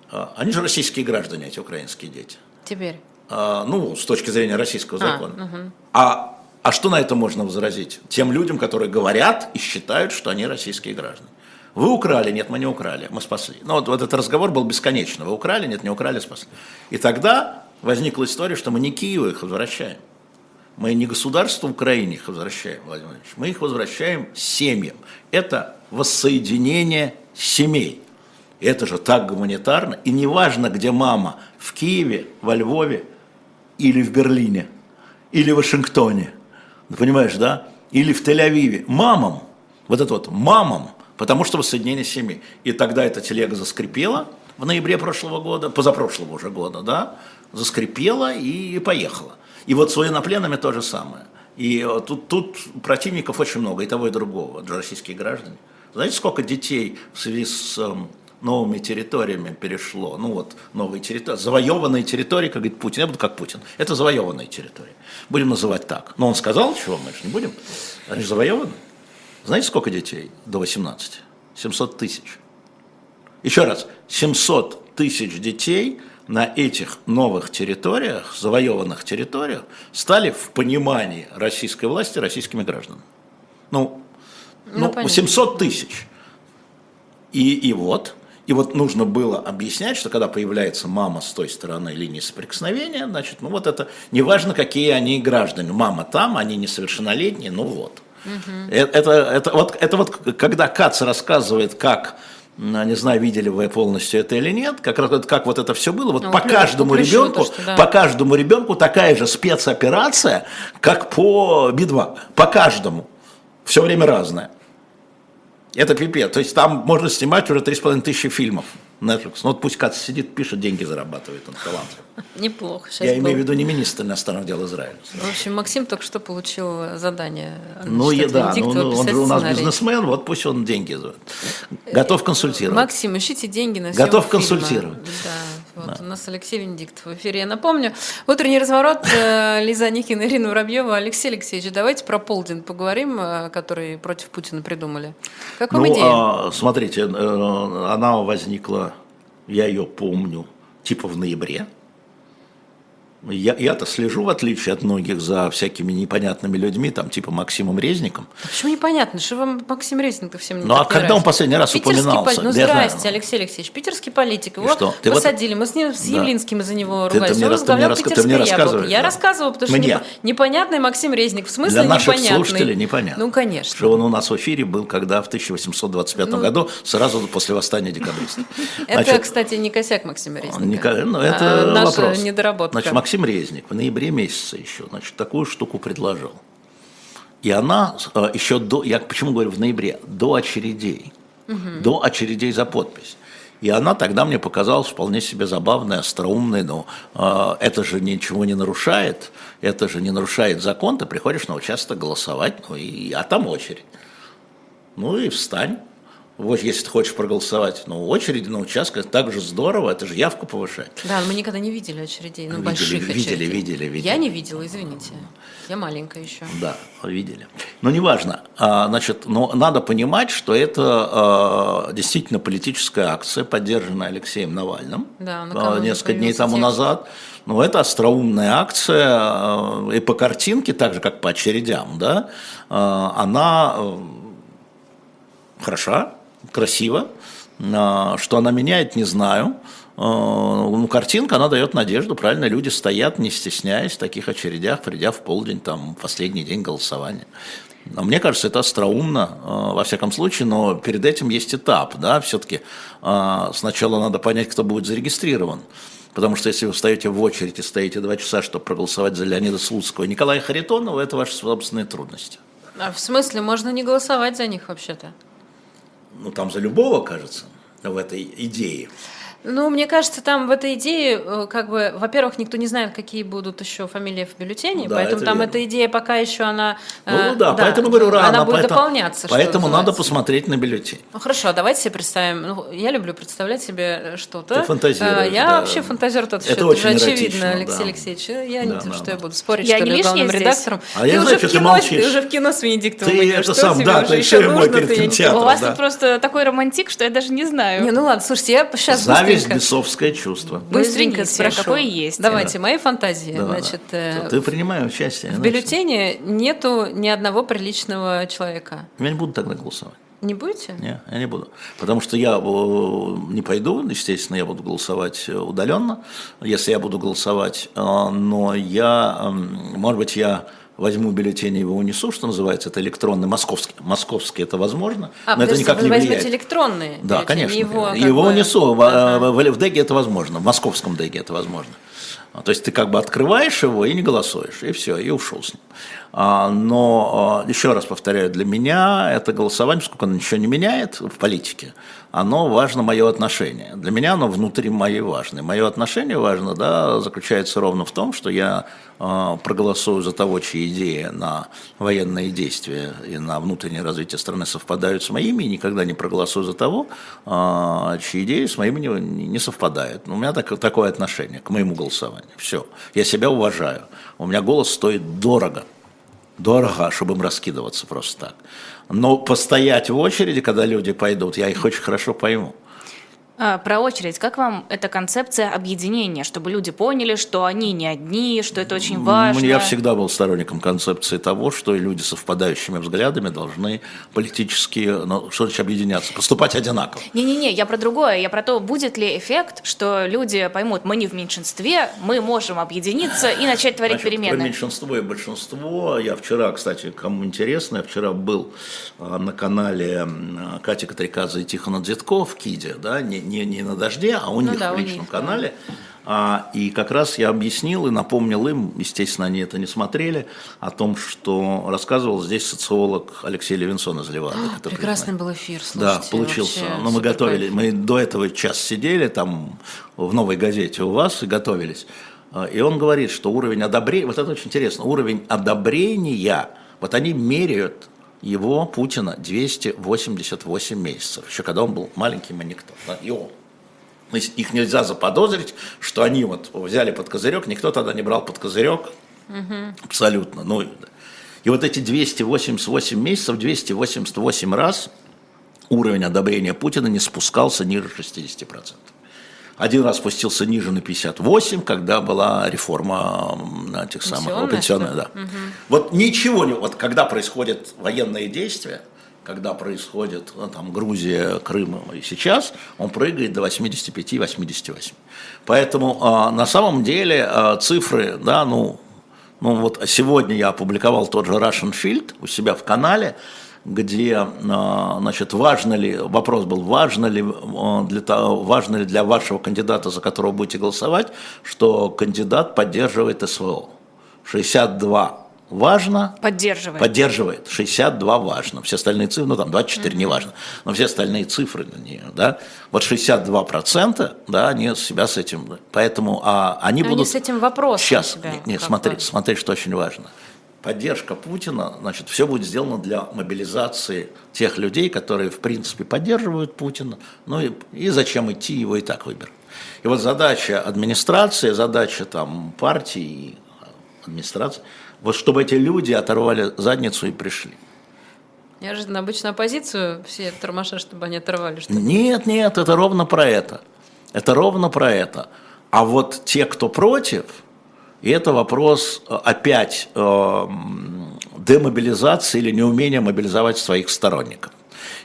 Speaker 3: а, они же российские граждане, эти украинские дети.
Speaker 2: Теперь.
Speaker 3: А, ну, с точки зрения российского
Speaker 2: А,
Speaker 3: закона. А, а что на это можно возразить? Тем людям, которые говорят и считают, что они российские граждане. Вы украли? Нет, мы не украли, мы спасли. Ну, вот, вот этот разговор был бесконечный. Вы украли? Нет, не украли, спасли. И тогда возникла история, что мы не Киеву их возвращаем. Мы не государству Украине их возвращаем, Владимир Владимирович. Мы их возвращаем семьям. Это воссоединение семей. Это же так гуманитарно. И неважно, где мама, в Киеве, во Львове или в Берлине, или в Вашингтоне. Ты понимаешь, да? Или в Тель-Авиве. Мамам. Вот это вот мамам. Потому что воссоединение семьи. И тогда эта телега заскрипела в ноябре прошлого года, позапрошлого уже года, да, заскрипела и поехала. И вот с военнопленными то же самое. И э, тут, тут противников очень много, и того, и другого, российские граждане. Знаете, сколько детей в связи с эм, новыми территориями перешло, ну вот новые территории, завоеванные территории, как говорит Путин, я буду как Путин, это завоеванные территории, будем называть так. Но он сказал, чего мы же не будем, они же завоеваны. Знаете, сколько детей до 18? 700 тысяч. Еще раз, 700 тысяч детей на этих новых территориях, завоеванных территориях, стали в понимании российской власти российскими гражданами. Ну, ну, ну 700 тысяч. И, и вот, и вот нужно было объяснять, что когда появляется мама с той стороны линии соприкосновения, значит, ну вот это, неважно, какие они граждане, мама там, они несовершеннолетние, ну вот. Угу. Это, это, вот, это вот когда Кац рассказывает, как не знаю, видели вы полностью это или нет, как, как вот это все было. Вот ну, по каждому ребенку, то, что, да. по каждому ребенку такая же спецоперация, как по Би-2. По каждому. Все время разное. Это пипец. То есть там можно снимать уже 3,5 тысячи фильмов. Netflix. Ну вот пусть Кац сидит, пишет, деньги зарабатывает, он талантлив.
Speaker 2: Неплохо.
Speaker 3: Сейчас Я был... имею в виду не министр иностранных дел Израиля.
Speaker 2: В общем, Максим только что получил задание.
Speaker 3: Ну, и да, ну, ну, он же у нас бизнесмен, вот пусть он деньги готов консультировать.
Speaker 2: Максим, ищите деньги на
Speaker 3: Готов консультировать.
Speaker 2: Да, вот да. у нас Алексей Венедиктов в эфире. Я напомню, утренний разворот, э, Лиза Никина, Ирина Воробьева, Алексей Алексеевич, давайте про полдень поговорим, э, который против Путина придумали. Как вам ну, идея?
Speaker 3: А, смотрите, э, она возникла, я ее помню, типа в ноябре. Я, я-то слежу, в отличие от многих, за всякими непонятными людьми, там, типа Максимом Резником.
Speaker 2: А почему непонятно? Что вам Максим Резник-то всем не
Speaker 3: Ну, а когда нравится? он последний раз Питерский упоминался?
Speaker 2: Пол... Ну, здрасте, Алексей Алексеевич, питерский политик. Его что? Ты посадили, вот... мы с, ним, с Явлинским да. из-за него ругались. Ты, ты он возглавлял рас... питерское мне яблоко. Я да. рассказывала, потому что Мне. непонятный Максим Резник. В смысле
Speaker 3: Для наших
Speaker 2: непонятный?
Speaker 3: слушателей непонятно.
Speaker 2: Ну, конечно.
Speaker 3: Что он у нас в эфире был, когда в 1825 ну... году, сразу после восстания декабристов.
Speaker 2: Это, кстати, не косяк Максима Резника.
Speaker 3: Ну, это
Speaker 2: а наша недоработка.
Speaker 3: Значит, Максим Резник в ноябре месяца еще, значит, такую штуку предложил. И она э, еще до, я почему говорю в ноябре, до очередей, угу. до очередей за подпись. И она тогда мне показалась вполне себе забавной, остроумной, но э, это же ничего не нарушает, это же не нарушает закон, ты приходишь на участок голосовать, ну и, а там очередь. Ну и встань. Вот, если ты хочешь проголосовать, ну, очереди на участках так же здорово, это же явку повышает.
Speaker 2: Да, мы никогда не видели очередей, ну,
Speaker 3: видели,
Speaker 2: больших
Speaker 3: видели,
Speaker 2: очередей.
Speaker 3: Видели, видели,
Speaker 2: Я не видела, извините. Я маленькая еще.
Speaker 3: Да, видели. Но неважно. А, значит, но надо понимать, что это а, действительно политическая акция, поддержанная Алексеем Навальным
Speaker 2: да,
Speaker 3: а, несколько дней тому текст. назад. Но это остроумная акция, и по картинке, так же, как по очередям, да, она хороша, красиво. А, что она меняет, не знаю. А, ну, картинка, она дает надежду, правильно, люди стоят, не стесняясь в таких очередях, придя в полдень, там, последний день голосования. Но мне кажется, это остроумно, а, во всяком случае, но перед этим есть этап, да, все-таки сначала надо понять, кто будет зарегистрирован. Потому что если вы встаете в очередь и стоите два часа, чтобы проголосовать за Леонида Слуцкого и Николая Харитонова, это ваши собственные трудности.
Speaker 2: А в смысле, можно не голосовать за них вообще-то?
Speaker 3: Ну там за любого, кажется, в этой идее.
Speaker 2: Ну, мне кажется, там в этой идее, э, как бы, во-первых, никто не знает, какие будут еще фамилии в бюллетене, да, поэтому там верно. эта идея пока еще она...
Speaker 3: Ну э, да, да, поэтому говорю рано.
Speaker 2: Она будет
Speaker 3: поэтому,
Speaker 2: дополняться.
Speaker 3: Поэтому надо посмотреть на бюллетень.
Speaker 2: Ну хорошо, давайте себе представим. Ну, я люблю представлять себе что-то.
Speaker 3: Ты фантазируешь,
Speaker 2: Я
Speaker 3: да.
Speaker 2: вообще фантазер тот
Speaker 3: Это очень
Speaker 2: уже очевидно, Алексей
Speaker 3: да.
Speaker 2: Алексеевич. Я не да, что да. я буду спорить,
Speaker 4: я
Speaker 2: что
Speaker 4: ли, главным
Speaker 2: здесь. редактором.
Speaker 3: А ты я знаю, что ты молчишь.
Speaker 2: Ты уже в кино с Венедиктовым
Speaker 3: Ты это сам, да, ты еще мой перед кинотеатром.
Speaker 4: У вас тут просто такой романтик, что я даже не знаю.
Speaker 2: Не, ну ладно, слушайте, я сейчас
Speaker 3: Зависть бесовская чувство.
Speaker 2: Быстренько спрошу.
Speaker 4: какое есть.
Speaker 2: Давайте, мои фантазии.
Speaker 3: Да,
Speaker 2: значит,
Speaker 3: да. Ты принимай участие.
Speaker 2: В бюллетене нету ни одного приличного человека.
Speaker 3: Я не буду тогда голосовать.
Speaker 2: Не будете?
Speaker 3: Нет, я не буду. Потому что я не пойду, естественно, я буду голосовать удаленно, если я буду голосовать, но я, может быть, я возьму бюллетень и его унесу, что называется, это электронный, московский. Московский это возможно,
Speaker 2: а,
Speaker 3: но это никак
Speaker 2: вы
Speaker 3: не
Speaker 2: возьмете
Speaker 3: влияет.
Speaker 2: электронные
Speaker 3: Да, конечно.
Speaker 2: Его,
Speaker 3: его
Speaker 2: бы...
Speaker 3: унесу. Ага. В, в, в ДЭГе это возможно, в московском ДЭГе это возможно. То есть ты как бы открываешь его и не голосуешь, и все, и ушел с ним. А, но, а, еще раз повторяю, для меня это голосование, сколько оно ничего не меняет в политике, оно важно мое отношение. Для меня оно внутри моей важно. Мое отношение важно, да, заключается ровно в том, что я э, проголосую за того, чьи идеи на военные действия и на внутреннее развитие страны совпадают с моими, и никогда не проголосую за того, чьи идеи с моими не совпадают. У меня так, такое отношение к моему голосованию. Все. Я себя уважаю. У меня голос стоит дорого дорого, чтобы им раскидываться просто так. Но постоять в очереди, когда люди пойдут, я их очень хорошо пойму.
Speaker 4: А, про очередь. Как вам эта концепция объединения, чтобы люди поняли, что они не одни, что это очень важно?
Speaker 3: Я всегда был сторонником концепции того, что люди с совпадающими взглядами должны политически, ну, что значит объединяться, поступать одинаково.
Speaker 4: Не-не-не, я про другое. Я про то, будет ли эффект, что люди поймут, мы не в меньшинстве, мы можем объединиться и начать творить
Speaker 3: Значит,
Speaker 4: перемены.
Speaker 3: Про меньшинство и большинство. Я вчера, кстати, кому интересно, я вчера был а, на канале Кати Катриказа и Тихона Дзитков в Киде, да, не, не, не на дожде, а у ну них да, в личном них, канале. Да. А, и как раз я объяснил и напомнил им, естественно, они это не смотрели, о том, что рассказывал здесь социолог Алексей Левинсон из Левада.
Speaker 2: А, прекрасный был эфир,
Speaker 3: слушайте, Да, получился. Но мы готовили, мы до этого час сидели там в «Новой газете» у вас и готовились. А, и он говорит, что уровень одобрения, вот это очень интересно, уровень одобрения, вот они меряют его, Путина, 288 месяцев, еще когда он был маленький никто. Да, и он. Их нельзя заподозрить, что они вот взяли под козырек, никто тогда не брал под козырек, угу. абсолютно. Ну, и вот эти 288 месяцев, 288 раз уровень одобрения Путина не спускался ниже 60%. Один раз спустился ниже на 58, когда была реформа этих самых пенсионных, да. Угу. Вот ничего не, вот когда происходят военные действия, когда происходит ну, там, Грузия, Крым и сейчас, он прыгает до 85-88. Поэтому а, на самом деле а, цифры, да, ну, ну вот сегодня я опубликовал тот же Russian Field у себя в канале, где, а, значит, важно ли, вопрос был, важно ли, а, для, того, важно ли для вашего кандидата, за которого будете голосовать, что кандидат поддерживает СВО. 62 важно.
Speaker 4: Поддерживает.
Speaker 3: Поддерживает. 62 важно. Все остальные цифры, ну там 24 mm-hmm. не важно, но все остальные цифры, да, вот 62%, да, они себя с этим, поэтому а, они, они будут...
Speaker 2: с этим вопросом
Speaker 3: Сейчас, нет, нет смотри, смотри, что очень важно поддержка Путина, значит, все будет сделано для мобилизации тех людей, которые, в принципе, поддерживают Путина, ну и, и зачем идти, его и так выберут. И вот задача администрации, задача там партии, администрации, вот чтобы эти люди оторвали задницу и пришли.
Speaker 2: Неожиданно обычно оппозицию все тормоша, чтобы они оторвали. Что
Speaker 3: нет, нет, это ровно про это. Это ровно про это. А вот те, кто против, и это вопрос э, опять э, демобилизации или неумения мобилизовать своих сторонников.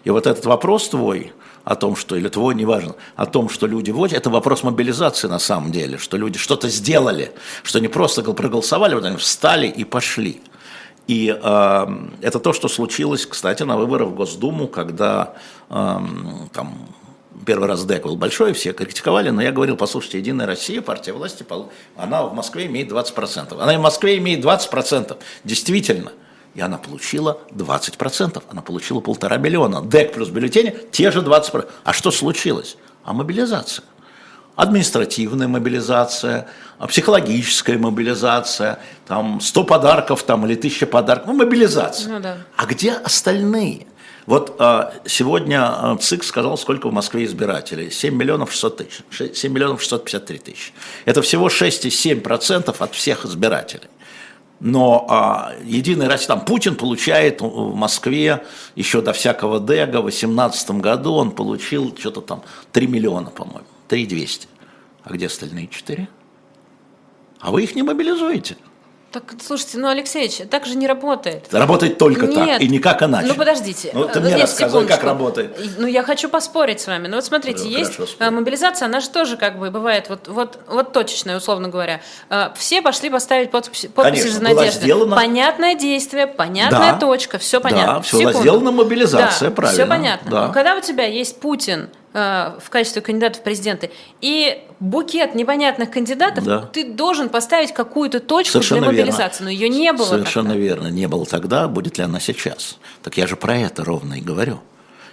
Speaker 3: И вот этот вопрос твой о том, что, или твой, неважно, о том, что люди водят, это вопрос мобилизации на самом деле, что люди что-то сделали, что не просто проголосовали, вот они встали и пошли. И э, это то, что случилось, кстати, на выборах в Госдуму, когда э, там первый раз ДЭК был большой, все критиковали, но я говорил, послушайте, Единая Россия, партия власти, она в Москве имеет 20%. Она в Москве имеет 20%, действительно. И она получила 20%, она получила полтора миллиона. ДЭК плюс бюллетени, те же 20%. А что случилось? А мобилизация. Административная мобилизация, психологическая мобилизация, там 100 подарков там, или 1000 подарков, ну, мобилизация. Ну, да. А где остальные? Вот а, сегодня а, ЦИК сказал, сколько в Москве избирателей. 7 миллионов 600 тысяч, 7 миллионов 653 тысячи. Это всего 6,7% от всех избирателей. Но а, Единая Россия, там Путин получает в Москве еще до всякого ДЭГа в 2018 году он получил что-то там 3 миллиона, по-моему, 3 200. А где остальные 4? А вы их не мобилизуете.
Speaker 2: Так, слушайте, ну, Алексеевич, так же не работает.
Speaker 3: Работает только Нет. так, и никак иначе.
Speaker 2: Ну, подождите.
Speaker 3: Ну, ты мне Нет, рассказывай, секундочку. как работает.
Speaker 2: Ну, я хочу поспорить с вами. Ну, вот смотрите, ну, есть хорошо, мобилизация, она же тоже как бы бывает вот, вот, вот точечная, условно говоря. А, все пошли поставить подписи, подписи Конечно, за надежду. Сделано... Понятное действие, понятная да, точка, все понятно.
Speaker 3: Да, все была сделана мобилизация, да, правильно.
Speaker 2: Все понятно. Да. Но когда у тебя есть Путин, в качестве кандидата в президенты, и букет непонятных кандидатов,
Speaker 3: Да.
Speaker 2: ты должен поставить какую-то точку
Speaker 3: Совершенно
Speaker 2: для
Speaker 3: верно.
Speaker 2: мобилизации. Но ее не было.
Speaker 3: Совершенно
Speaker 2: тогда.
Speaker 3: верно. Не было тогда, будет ли она сейчас. Так я же про это ровно и говорю.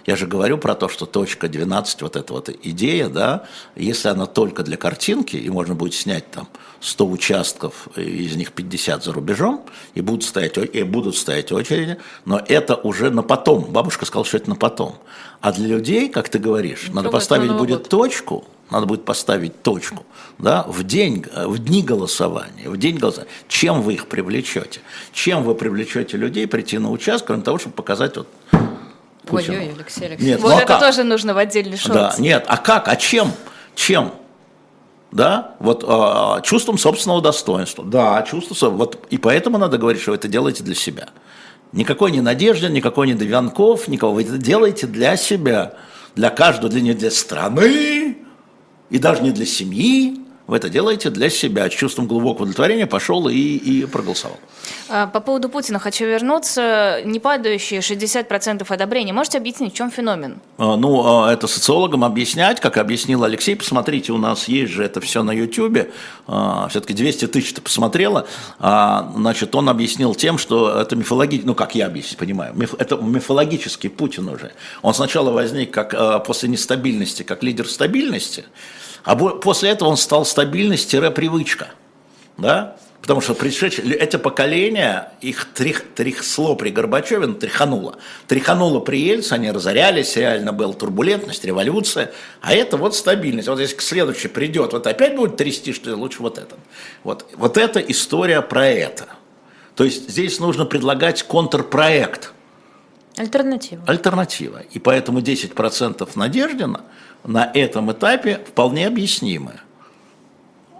Speaker 3: Я же говорю про то, что точка 12, вот эта вот идея, да, если она только для картинки, и можно будет снять там 100 участков, из них 50 за рубежом, и будут стоять, и будут стоять очереди, но это уже на потом. Бабушка сказала, что это на потом. А для людей, как ты говоришь, надо
Speaker 2: Трогать
Speaker 3: поставить
Speaker 2: на
Speaker 3: будет
Speaker 2: год.
Speaker 3: точку, надо будет поставить точку, да, в день, э, в дни голосования, в день голосования. Чем вы их привлечете? Чем вы привлечете людей прийти на участок, кроме того, чтобы показать вот Путину?
Speaker 2: Ой-ой, Алексей Алексеевич.
Speaker 3: Нет,
Speaker 4: Вот
Speaker 3: ну а
Speaker 4: это
Speaker 3: как?
Speaker 4: тоже нужно в отдельный шорт.
Speaker 3: Да, нет, а как, а чем? Чем? Да, вот а, чувством собственного достоинства. Да, чувство, вот и поэтому надо говорить, что вы это делаете для себя. Никакой не Надежды, никакой не Довянков, никого. Вы это делаете для себя, для каждого, для не для страны и даже не для семьи. Вы это делаете для себя. С чувством глубокого удовлетворения пошел и, и проголосовал.
Speaker 4: А, По поводу Путина хочу вернуться. Не падающие 60% одобрения. Можете объяснить, в чем феномен?
Speaker 3: А, Ну, а, это социологам объяснять, как объяснил Алексей. Посмотрите, у нас есть же это все на Ютьюбе. Все-таки 200 тысяч-то посмотрело. А, Значит, он объяснил тем, что это мифологический, ну, как я объясню, понимаю, это мифологический Путин уже. Он сначала возник как после нестабильности, как лидер стабильности, а после этого он стал стабильность-привычка. Да? Потому что пришедшие, эти поколения, их трих, трясло при Горбачеве, ну, тряхануло. Тряхануло при Ельце, они разорялись, реально была турбулентность, революция. А это вот стабильность. Вот если следующий придет, вот опять будет трясти, что лучше вот это. Вот, вот эта история про это. То есть здесь нужно предлагать контрпроект,
Speaker 2: Альтернатива.
Speaker 3: альтернатива. И поэтому 10% Надеждина на этом этапе вполне объяснимы.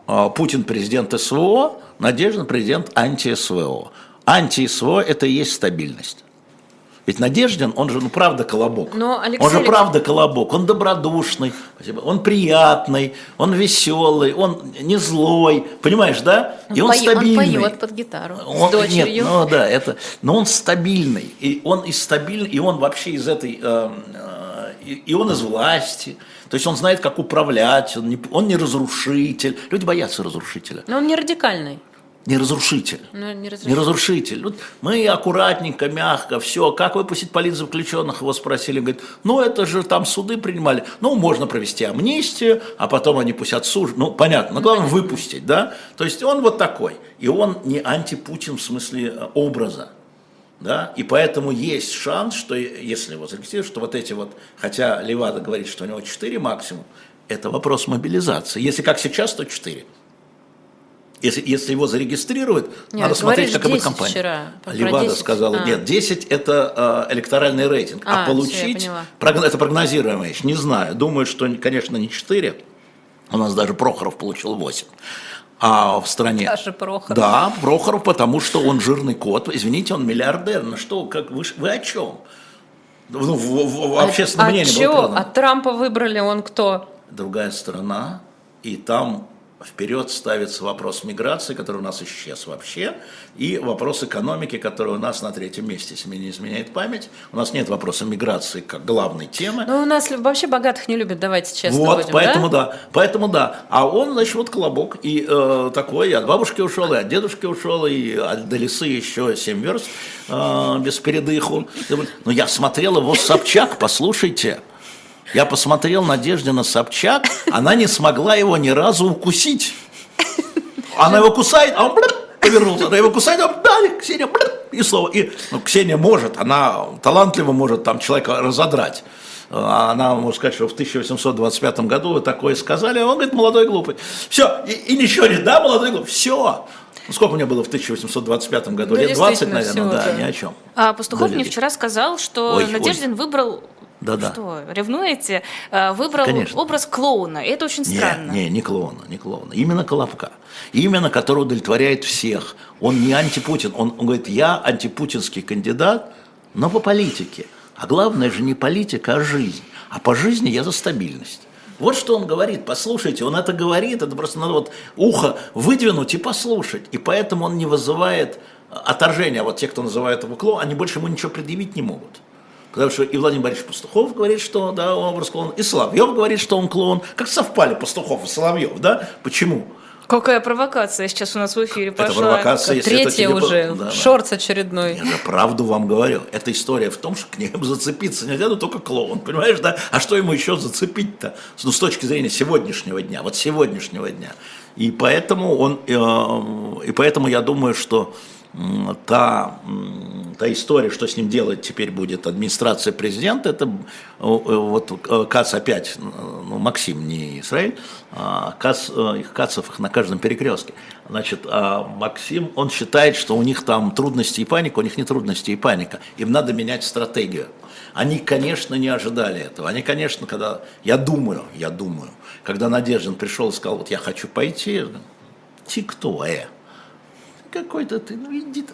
Speaker 3: А, Путин президент СВО, Надеждин президент анти-СВО. Анти-СВО – это и есть стабильность. Ведь Надеждин, он же, ну, правда, колобок.
Speaker 2: Но, Алексей
Speaker 3: он же правда колобок. Он добродушный, он приятный, он веселый, он не злой. Понимаешь, да? И он,
Speaker 2: пое-
Speaker 3: стабильный.
Speaker 2: Он поет под гитару
Speaker 3: Он-
Speaker 2: с дочерью.
Speaker 3: Нет, ну да, это, но он стабильный, и он из стабильный, и он вообще из этой, э, и, и он из власти, то есть он знает, как управлять, он не, он не разрушитель. Люди боятся разрушителя.
Speaker 2: Но он не радикальный.
Speaker 3: Не разрушитель.
Speaker 2: Ну, не
Speaker 3: Не
Speaker 2: разрешил.
Speaker 3: разрушитель. Вот мы аккуратненько, мягко, все. Как выпустить политзаключенных, его спросили. Говорит, ну это же там суды принимали. Ну, можно провести амнистию, а потом они пусть отсуждают. Ну, понятно. Но главное выпустить, да? То есть он вот такой. И он не антипутин в смысле э, образа. Да? И поэтому есть шанс, что если его зарегистрируют, что вот эти вот, хотя Левада говорит, что у него 4 максимум, это вопрос мобилизации. Если как сейчас, то 4. Если, если его зарегистрируют,
Speaker 2: Нет,
Speaker 3: надо смотреть, какая будет
Speaker 2: 10
Speaker 3: компания.
Speaker 2: вчера.
Speaker 3: Левада
Speaker 2: 10.
Speaker 3: сказала,
Speaker 2: А.
Speaker 3: нет, 10 это э, электоральный рейтинг, а,
Speaker 2: А,
Speaker 3: получить,
Speaker 2: поняла.
Speaker 3: прогно- это прогнозируемая вещь, не знаю, думаю, что, конечно, не 4, у нас даже Прохоров получил 8. А в стране...
Speaker 2: Даже Прохоров.
Speaker 3: Да, Прохоров, потому что он жирный кот. Извините, он миллиардер. Ну что, как вы, вы о чем? Ну, в, в- в общественном
Speaker 2: а
Speaker 3: мнении было
Speaker 2: чё?
Speaker 3: продано.
Speaker 2: А Трампа выбрали, он кто?
Speaker 3: Другая страна, и там вперед ставится вопрос миграции, который у нас исчез вообще, и вопрос экономики, который у нас на третьем месте, если мне не изменяет память. У нас нет вопроса миграции как главной темы.
Speaker 2: Ну, у нас вообще богатых не любят, давайте честно
Speaker 3: Вот,
Speaker 2: будем,
Speaker 3: поэтому
Speaker 2: да?
Speaker 3: да? поэтому да. А он, значит, вот колобок, и э, такой, и от бабушки ушел, и от дедушки ушел, и от, до лесы еще 7 верст э, без передыху. Но я смотрел его Собчак, послушайте. Я посмотрел Надеждина Собчак, она не смогла его ни разу укусить. Она его кусает, а он повернулся. Она его кусает, а он дали, Ксения, и слово. И, ну, Ксения может, она талантливо может там человека разодрать. Она может сказать, что в 1825 году вы такое сказали, а он говорит, молодой глупый. Все, и, и ничего не, да, молодой глупый, все. Ну, сколько у меня было в 1825 году?
Speaker 2: Да,
Speaker 3: Лет 20,
Speaker 2: действительно,
Speaker 3: наверное, да,
Speaker 2: да.
Speaker 3: ни о чем.
Speaker 4: А Пастухов мне вчера сказал, что
Speaker 3: Ой, ой.
Speaker 4: Надеждин выбрал...
Speaker 3: Да-да.
Speaker 4: Что, ревнуете? А, Выбрал
Speaker 3: Конечно.
Speaker 4: образ клоуна. Это очень странно.
Speaker 3: Не, не, не клоуна, не клоуна. Именно Колобка. Именно который удовлетворяет всех. Он не антипутин. Он, он говорит, я антипутинский кандидат, но по политике. А главное же не политика, а жизнь. А по жизни я за стабильность. Вот что он говорит, послушайте, он это говорит, это просто надо вот ухо выдвинуть и послушать. И поэтому он не вызывает отторжения. Вот те, кто называет его клоун, они больше ему ничего предъявить не могут. Потому что и Владимир Борисович Пастухов говорит, что да, образ клоун, и Соловьев говорит, что он клоун. Как совпали Пастухов и Соловьев, да? Почему?
Speaker 4: Какая провокация сейчас у нас в эфире пошла.
Speaker 3: Это провокация, если это
Speaker 2: Третья
Speaker 3: тебе по-
Speaker 2: уже.
Speaker 3: да, да.
Speaker 2: Шортс очередной.
Speaker 3: Я же правду вам говорю. Эта история в том, что к ним зацепиться нельзя, но только клоун, понимаешь, да? А что ему еще зацепить-то? Ну, с точки зрения сегодняшнего дня, вот сегодняшнего дня. И поэтому он, э, и поэтому я думаю, что та, та история, что с ним делать теперь будет администрация президента, это э, э, вот э, Кац опять, ну, Максим, не Израиль, а Кац, их Кацев их на каждом перекрестке. Значит, а Максим, он считает, что у них там трудности и паника, у них не трудности и паника. Им надо менять стратегию. Они, конечно, не ожидали этого. Они, конечно, когда, я думаю, я думаю, когда Надеждин пришел и сказал, вот я хочу пойти, ты кто, э? Какой-то ты, ну иди.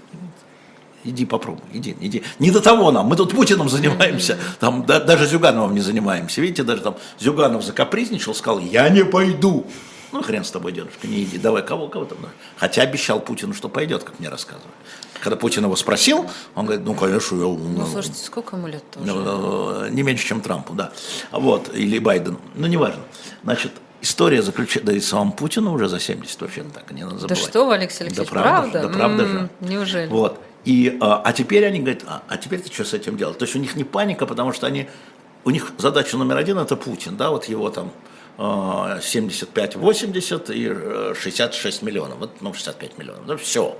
Speaker 3: Иди попробуй, иди, иди. Не до того нам, мы тут Путиным занимаемся, там да- даже Зюгановым не занимаемся. Видите, даже там Зюганов закапризничал, сказал, я не пойду. Ну, хрен с тобой, дедушка, не иди, давай, кого, кого там. давай». Хотя обещал Путину, что пойдет, как мне рассказывают. Когда Путин его спросил, он говорит, ну, конечно, я...
Speaker 2: Ну, слушайте, сколько ему лет тоже?
Speaker 3: Ну, Не меньше, чем Трампу, да. Вот, или Байдену. Ну, неважно. Значит, история заключается, да и самому Путину уже за 70 вообще так не надо
Speaker 2: Да
Speaker 3: забывать.
Speaker 2: что вы, Алексей Алексеевич,
Speaker 3: Да правда,
Speaker 2: правда?
Speaker 3: же, да правда
Speaker 2: М,
Speaker 3: же.
Speaker 2: Неужели?
Speaker 3: Вот. И, а, а теперь они говорят, а, а теперь ты что с этим делать? То есть у них не паника, потому что они, у них задача номер один это Путин, да, вот его там а, 75-80 и э, 66 миллионов, вот, ну 65 миллионов, да, все.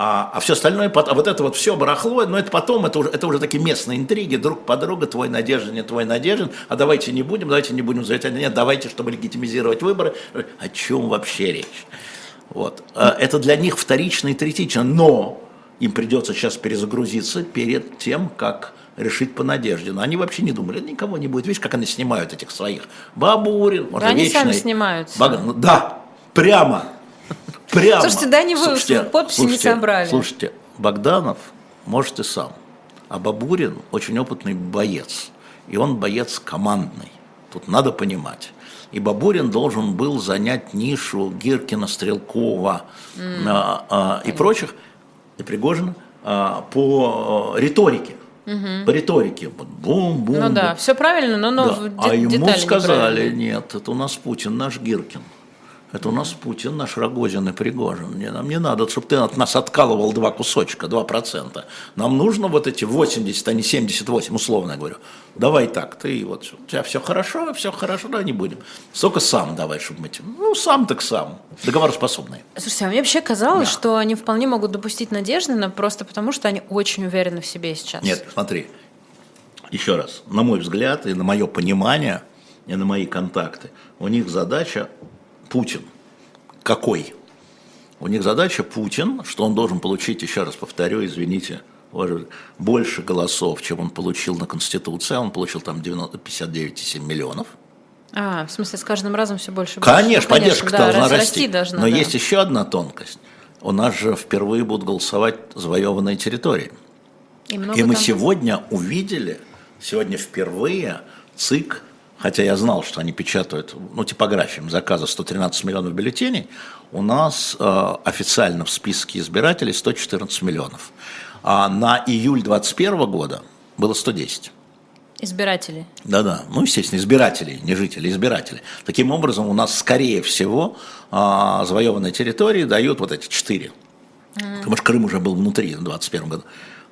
Speaker 3: А, а все остальное, а вот это вот все барахло, но это потом, это уже, это уже такие местные интриги, друг подруга, твой надежден, не твой надежден, а давайте не будем, давайте не будем заявлять, нет, давайте, чтобы легитимизировать выборы. О чем вообще речь? Вот. А Это для них вторично и третично, но им придется сейчас перезагрузиться перед тем, как решить по надежде. Но они вообще не думали, никого не будет. Видишь, как они снимают этих своих. Бабурин, может,
Speaker 2: они сами
Speaker 3: вечный.
Speaker 2: снимаются.
Speaker 3: Бага- ну да, прямо. Прямо.
Speaker 2: Слушайте, да они вы подписи не собрали.
Speaker 3: Слушайте, Богданов может и сам. А Бабурин очень опытный боец. И он боец командный. Тут надо понимать. И Бабурин должен был занять нишу Гиркина, Стрелкова а, а, и прочих, и Пригожина, а, по э, риторике. По риторике. Бум-бум.
Speaker 2: Ну да, все правильно, но, но
Speaker 3: Да. А ему сказали, нет, это у нас Путин, наш Гиркин. Это у нас Путин, наш Рогозин и Пригожин. Мне, нам не надо, чтобы ты от нас откалывал два кусочка, 2%. Нам нужно вот эти 80, а не 78, условно говорю. Давай так, ты вот, у тебя все хорошо, все хорошо, да, не будем. Только сам давай, чтобы мы... Ну, сам так сам. Договороспособный.
Speaker 2: Слушайте, а мне вообще казалось,
Speaker 3: Да.
Speaker 2: что они вполне могут допустить Надеждина просто потому, что они очень уверены в себе сейчас.
Speaker 3: Нет, смотри, еще раз, на мой взгляд и на мое понимание, и на мои контакты, у них задача Путин. Какой? У них задача Путин, что он должен получить, еще раз повторю, извините, больше голосов, чем он получил на Конституции, он получил там 90 59,7 миллионов.
Speaker 2: А, в смысле, с каждым разом все больше и больше.
Speaker 3: Конечно,
Speaker 2: Ну,
Speaker 3: поддержка
Speaker 2: да,
Speaker 3: должна
Speaker 2: рас-
Speaker 3: расти.
Speaker 2: должна,
Speaker 3: Но
Speaker 2: да.
Speaker 3: есть еще одна тонкость. У нас же впервые будут голосовать завоеванные территории.
Speaker 2: И,
Speaker 3: И мы
Speaker 2: там-
Speaker 3: сегодня увидели, сегодня впервые ЦИК, хотя я знал, что они печатают, ну, типографиям заказа 113 миллионов бюллетеней, у нас э, официально в списке избирателей 114 миллионов. А на июль 2021 года было 110.
Speaker 2: Избиратели.
Speaker 3: Да-да, ну, естественно, избирателей, не жителей, избирателей. Таким образом, у нас, скорее всего, а, завоеванные территории дают вот эти четыре. Потому что Крым уже был внутри в 2021 году.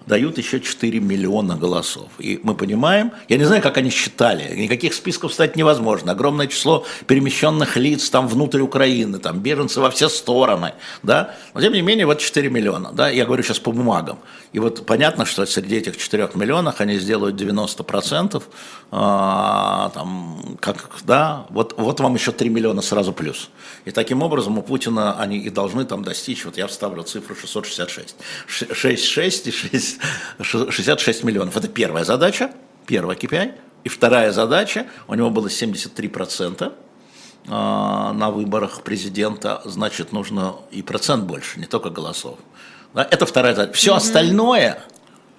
Speaker 3: Дают еще 4 миллиона голосов. И мы понимаем, я не знаю, как они считали, никаких списков стать невозможно. Огромное число перемещенных лиц там внутрь Украины, там беженцы во все стороны. Да? Но тем не менее, вот 4 миллиона. Да? Я говорю сейчас по бумагам. И вот понятно, что среди этих 4 миллионов они сделают 90%. А, там, как, да? вот, вот вам еще 3 миллиона сразу плюс. И таким образом у Путина они и должны там достичь, вот я вставлю цифру 666. 6,6 и 6, 66 миллионов. Это первая задача, первая KPI. И вторая задача, у него было 73% а, на выборах президента, значит, нужно и процент больше, не только голосов. Это вторая задача. Все остальное,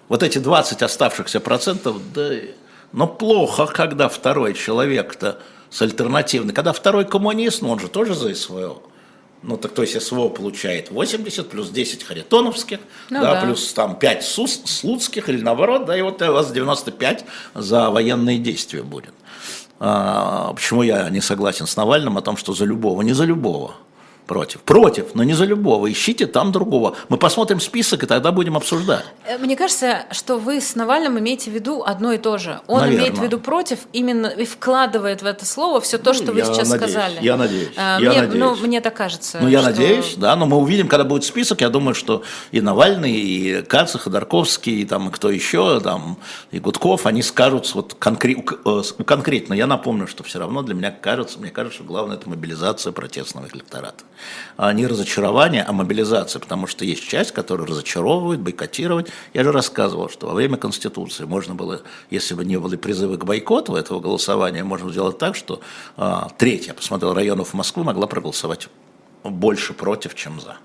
Speaker 3: вот эти 20 оставшихся процентов, да, но плохо, когда второй человек-то с альтернативной, когда второй коммунист, ну он же тоже за СВО, Ну, так то есть СВО получает 80, плюс 10 харитоновских,
Speaker 2: Ну
Speaker 3: да,
Speaker 2: да.
Speaker 3: плюс там 5 сус, слуцких или наоборот, да, и вот у вас 95 за военные действия будет. А, почему я не согласен с Навальным о том, что за любого, не за любого. Против. Против, но не за любого. Ищите там другого. Мы посмотрим список, и тогда будем обсуждать.
Speaker 2: Э, Мне кажется, что вы с Навальным имеете в виду одно и то же. Он
Speaker 3: Наверно.
Speaker 2: имеет в виду против именно и вкладывает в это слово все то,
Speaker 3: Ну,
Speaker 2: что вы сейчас
Speaker 3: надеюсь,
Speaker 2: сказали.
Speaker 3: я надеюсь,
Speaker 2: А,
Speaker 3: я
Speaker 2: мне,
Speaker 3: надеюсь.
Speaker 2: Ну, мне так кажется.
Speaker 3: Ну, я
Speaker 2: что-
Speaker 3: надеюсь, да, но мы увидим, когда будет список, я думаю, что и Навальный, и Кац, и Ходорковский, и там, и кто еще, там, и Гудков, они скажут вот конкре- э, конкретно. Я напомню, что все равно для меня кажется, мне кажется, что главное это мобилизация протестного электората. А не разочарование, а мобилизация, потому что есть часть, которая разочаровывает, бойкотировать. Я же рассказывал, что во время Конституции можно было, если бы не были призывы к бойкоту этого голосования, можно сделать так, что а, треть, я посмотрел, районов Москвы могла проголосовать больше против, чем за.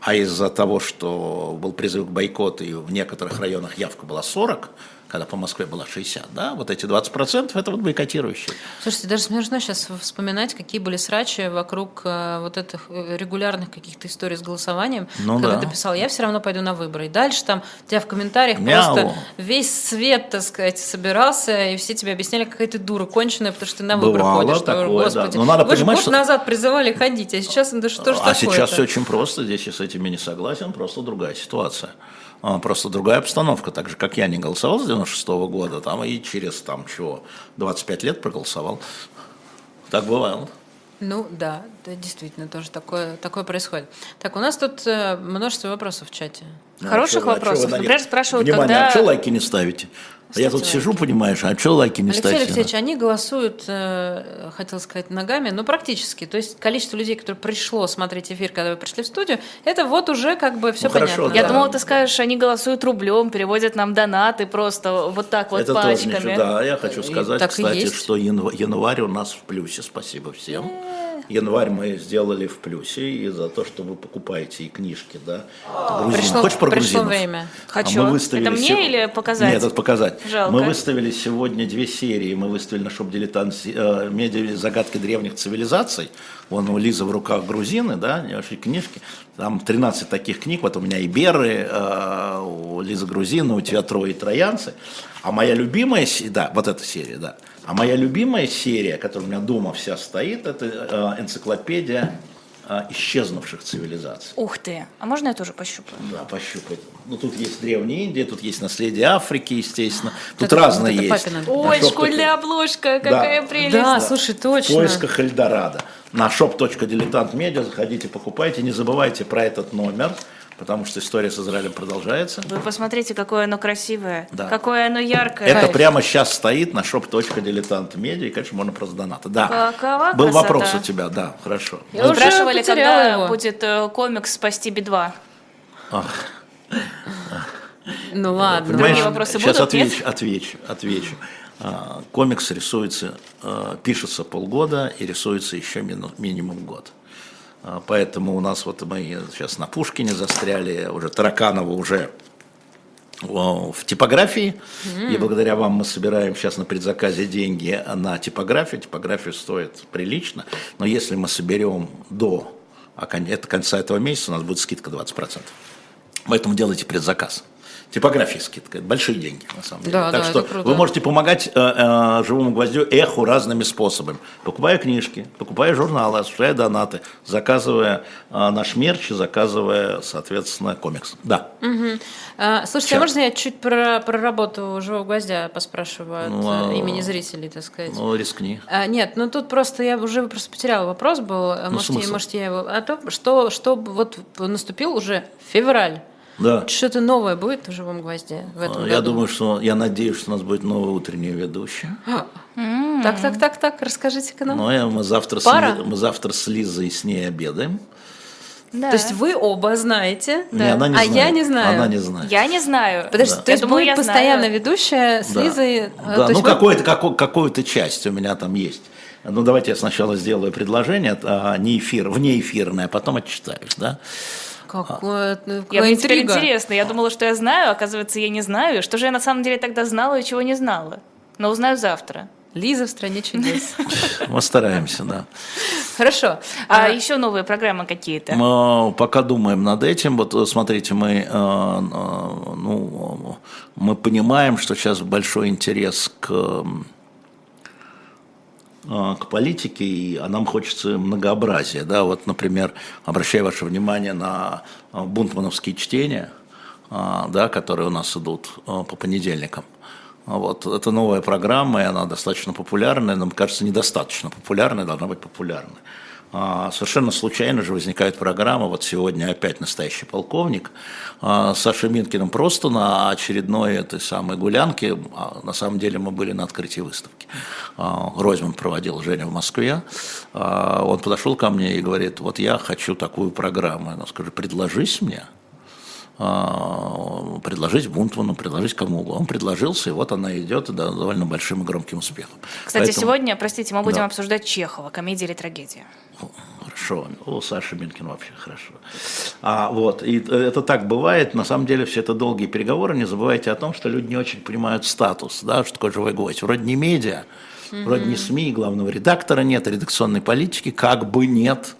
Speaker 3: А из-за того, что был призыв к бойкоту, и в некоторых районах явка была 40, когда по Москве была 60, да, вот эти 20% это вот бойкотирующие.
Speaker 2: Слушайте, даже смешно сейчас вспоминать, какие были срачи вокруг э, вот этих э, регулярных каких-то историй с голосованием.
Speaker 3: Ну
Speaker 2: когда
Speaker 3: да.
Speaker 2: ты писал, я все равно пойду на выборы. И дальше там у тебя в комментариях
Speaker 3: Мяу.
Speaker 2: просто весь свет, так сказать, собирался, и все тебе объясняли, какая ты дура конченая, потому что ты на выборы
Speaker 3: Бывало
Speaker 2: ходишь.
Speaker 3: такое,
Speaker 2: Ой,
Speaker 3: да.
Speaker 2: Господи,
Speaker 3: Но надо
Speaker 2: вы
Speaker 3: понимать,
Speaker 2: год
Speaker 3: что-
Speaker 2: назад призывали ходить, а сейчас да что ж
Speaker 3: а
Speaker 2: такое
Speaker 3: сейчас все очень просто, здесь я с этими не согласен, просто другая ситуация. А, Просто другая обстановка, так же, как я не голосовал с 96 года, там и через, там, чего, 25 лет проголосовал. Так бывало.
Speaker 2: Ну да, да, действительно, тоже такое, такое происходит. Так, у нас тут э, множество вопросов в чате.
Speaker 4: Хороших
Speaker 3: а вы- а чё
Speaker 4: вопросов.
Speaker 3: них-
Speaker 4: Например, спрашивают,
Speaker 3: Внимание,
Speaker 4: когда-
Speaker 3: а что лайки не ставите? А я тут сижу, понимаешь, а что лайки не
Speaker 2: Алексей
Speaker 3: ставите?
Speaker 2: Алексеевич, они голосуют, э, хотел сказать, ногами, но практически. То есть количество людей, которые пришло смотреть эфир, когда вы пришли в студию, это вот уже как бы все
Speaker 3: Ну, хорошо,
Speaker 2: понятно.
Speaker 4: Я
Speaker 3: Да.
Speaker 4: думала, ты скажешь, они голосуют рублем, переводят нам донаты просто вот так вот
Speaker 3: Это тоже
Speaker 4: пачками.
Speaker 3: ничего. Да, я хочу сказать,
Speaker 2: так и
Speaker 3: кстати, что янв- январь у нас в плюсе. Спасибо всем. Январь мы сделали в плюсе и за то, что вы покупаете и книжки, да. грузин.
Speaker 2: Пришло-
Speaker 3: Хочешь про
Speaker 2: пришло
Speaker 3: грузинов?
Speaker 2: время.
Speaker 4: Хочу.
Speaker 3: А мы выставили
Speaker 4: Это мне
Speaker 3: сего-
Speaker 4: или показать?
Speaker 3: Нет, это показать.
Speaker 4: Жалко.
Speaker 3: Мы выставили сегодня две серии. Мы выставили на шоп дилетант э, медиа загадки древних цивилизаций. Вон у Лизы в руках грузины, да, книжки. Там 13 таких книг. Вот у меня Иберы, э, у Лизы грузины, у тебя трое троянцы. А моя любимая, се- да, вот эта серия, да. А моя любимая серия, которая у меня дома вся стоит, это э, энциклопедия э, исчезнувших цивилизаций.
Speaker 4: Ух ты. А можно я тоже пощупаю?
Speaker 3: Да, пощупать. Ну, тут есть Древняя Индия, тут есть наследие Африки, естественно. Тут
Speaker 2: Это-
Speaker 3: разные
Speaker 2: вот это
Speaker 3: есть.
Speaker 2: папина.
Speaker 4: Ой, школьная обложка, какая
Speaker 3: Да.
Speaker 4: прелесть.
Speaker 2: Да, слушай,
Speaker 3: В
Speaker 2: точно.
Speaker 3: поисках Эльдорадо. На shop.diletantmedia заходите, покупайте. Не забывайте про этот номер, потому что история с Израилем продолжается.
Speaker 4: Вы посмотрите, какое оно красивое,
Speaker 3: Да.
Speaker 4: какое оно яркое.
Speaker 3: Это
Speaker 2: Кайф.
Speaker 3: прямо сейчас стоит на shop.diletantmedia, и, конечно, можно просто донаты. Да.
Speaker 4: Какова
Speaker 3: Был
Speaker 4: красота.
Speaker 3: вопрос у тебя, да, хорошо.
Speaker 2: Я
Speaker 4: Вы
Speaker 2: уже
Speaker 4: спрашивали,
Speaker 2: потеряла
Speaker 4: когда
Speaker 2: его.
Speaker 4: будет э, комикс «Спасти Би-2».
Speaker 2: Ну ладно.
Speaker 3: Понимаешь,
Speaker 4: Другие вопросы
Speaker 3: сейчас
Speaker 4: будут, нет?
Speaker 3: отвечу, отвечу, отвечу. А, Комикс рисуется, а, пишется полгода и рисуется еще минимум год. А, Поэтому у нас вот мы сейчас на Пушкине застряли, уже Тараканова уже в типографии, и благодаря вам мы собираем сейчас на предзаказе деньги на типографию. Типография стоит прилично, но если мы соберем до это конца этого месяца, у нас будет скидка 20%. Поэтому делайте предзаказ. Это большие деньги на самом деле.
Speaker 2: Да,
Speaker 3: так
Speaker 2: да,
Speaker 3: что
Speaker 2: круто.
Speaker 3: вы можете помогать э, э, живому гвоздю эху разными способами. Покупая книжки, покупая журналы, осуществляя донаты, заказывая э, наш мерч, заказывая, соответственно, комикс. Да.
Speaker 2: А, слушайте,
Speaker 3: Чё?
Speaker 2: а можно я чуть про, про работу живого гвоздя поспрашиваю от
Speaker 3: Ну,
Speaker 2: э,
Speaker 3: а-
Speaker 2: имени зрителей, так сказать?
Speaker 3: Ну, рискни.
Speaker 2: А, нет, ну тут просто я уже просто потеряла вопрос был.
Speaker 3: Ну,
Speaker 2: может, я, может, я его. А то, что, что вот наступил уже февраль.
Speaker 3: Да.
Speaker 2: Что-то новое будет в живом гвозде в этом
Speaker 3: А, Я
Speaker 2: году?
Speaker 3: думаю, что я надеюсь, что у нас будет новая утренняя ведущая.
Speaker 2: Так, так, так, так, расскажите-ка нам.
Speaker 3: Но я- мы завтра, с,
Speaker 2: Пара?
Speaker 3: Ли- мы завтра с Лизой с ней обедаем.
Speaker 4: Да.
Speaker 2: То есть вы оба знаете,
Speaker 3: Не, она не
Speaker 2: а
Speaker 3: знает.
Speaker 2: я не знаю.
Speaker 3: Она не знает.
Speaker 4: Я не знаю.
Speaker 2: Подожди,
Speaker 3: Да.
Speaker 2: то есть
Speaker 4: думаю,
Speaker 2: будет постоянно
Speaker 4: знаю.
Speaker 2: ведущая с
Speaker 3: Да.
Speaker 2: Лизой. э,
Speaker 3: Да, ну
Speaker 2: вы-
Speaker 3: какой-то, какой, какую-то часть у меня там есть. Ну давайте я сначала сделаю предложение, а, не эфир, вне эфирное, а потом отчитаюсь, да?
Speaker 2: Какое, ну,
Speaker 4: Я,
Speaker 2: какая
Speaker 4: мне теперь
Speaker 2: интрига.
Speaker 4: интересно. Я думала, что я знаю, оказывается, я не знаю. Что же я на самом деле тогда знала и чего не знала? Но узнаю завтра.
Speaker 2: Лиза в стране чудес.
Speaker 3: Мы стараемся, да.
Speaker 2: Хорошо.
Speaker 4: А, еще новые программы какие-то?
Speaker 3: Мы пока думаем над этим. Вот э, смотрите, мы, э, э, ну, мы понимаем, что сейчас большой интерес к к политике, и, а нам хочется многообразия. Да? Вот, например, обращаю ваше внимание на бунтмановские чтения, да, которые у нас идут по понедельникам. Вот. Это новая программа, и она достаточно популярная, мне кажется, недостаточно популярная, должна быть популярной. А, совершенно случайно же возникает программа, вот сегодня опять настоящий полковник, а, с Сашей Минкиным просто на очередной этой самой гулянке, а, на самом деле мы были на открытии выставки, Ройзман проводил Женя в Москве, он подошел ко мне и говорит, вот я хочу такую программу, я скажу, предложись мне, а, предложить Бунтману, предложить кому угодно. Он предложился, и вот она идет да, довольно большим и громким успехом.
Speaker 4: Кстати, Поэтому... сегодня, простите, мы будем да. обсуждать Чехова, комедия или трагедия.
Speaker 3: Хорошо, у Саши Минкин вообще хорошо. А, вот, и это так бывает, на самом деле все это долгие переговоры, не забывайте о том, что люди не очень понимают статус, да, что такое живой гость. Вроде не медиа, Вроде не СМИ, главного редактора нет, редакционной политики как бы нет.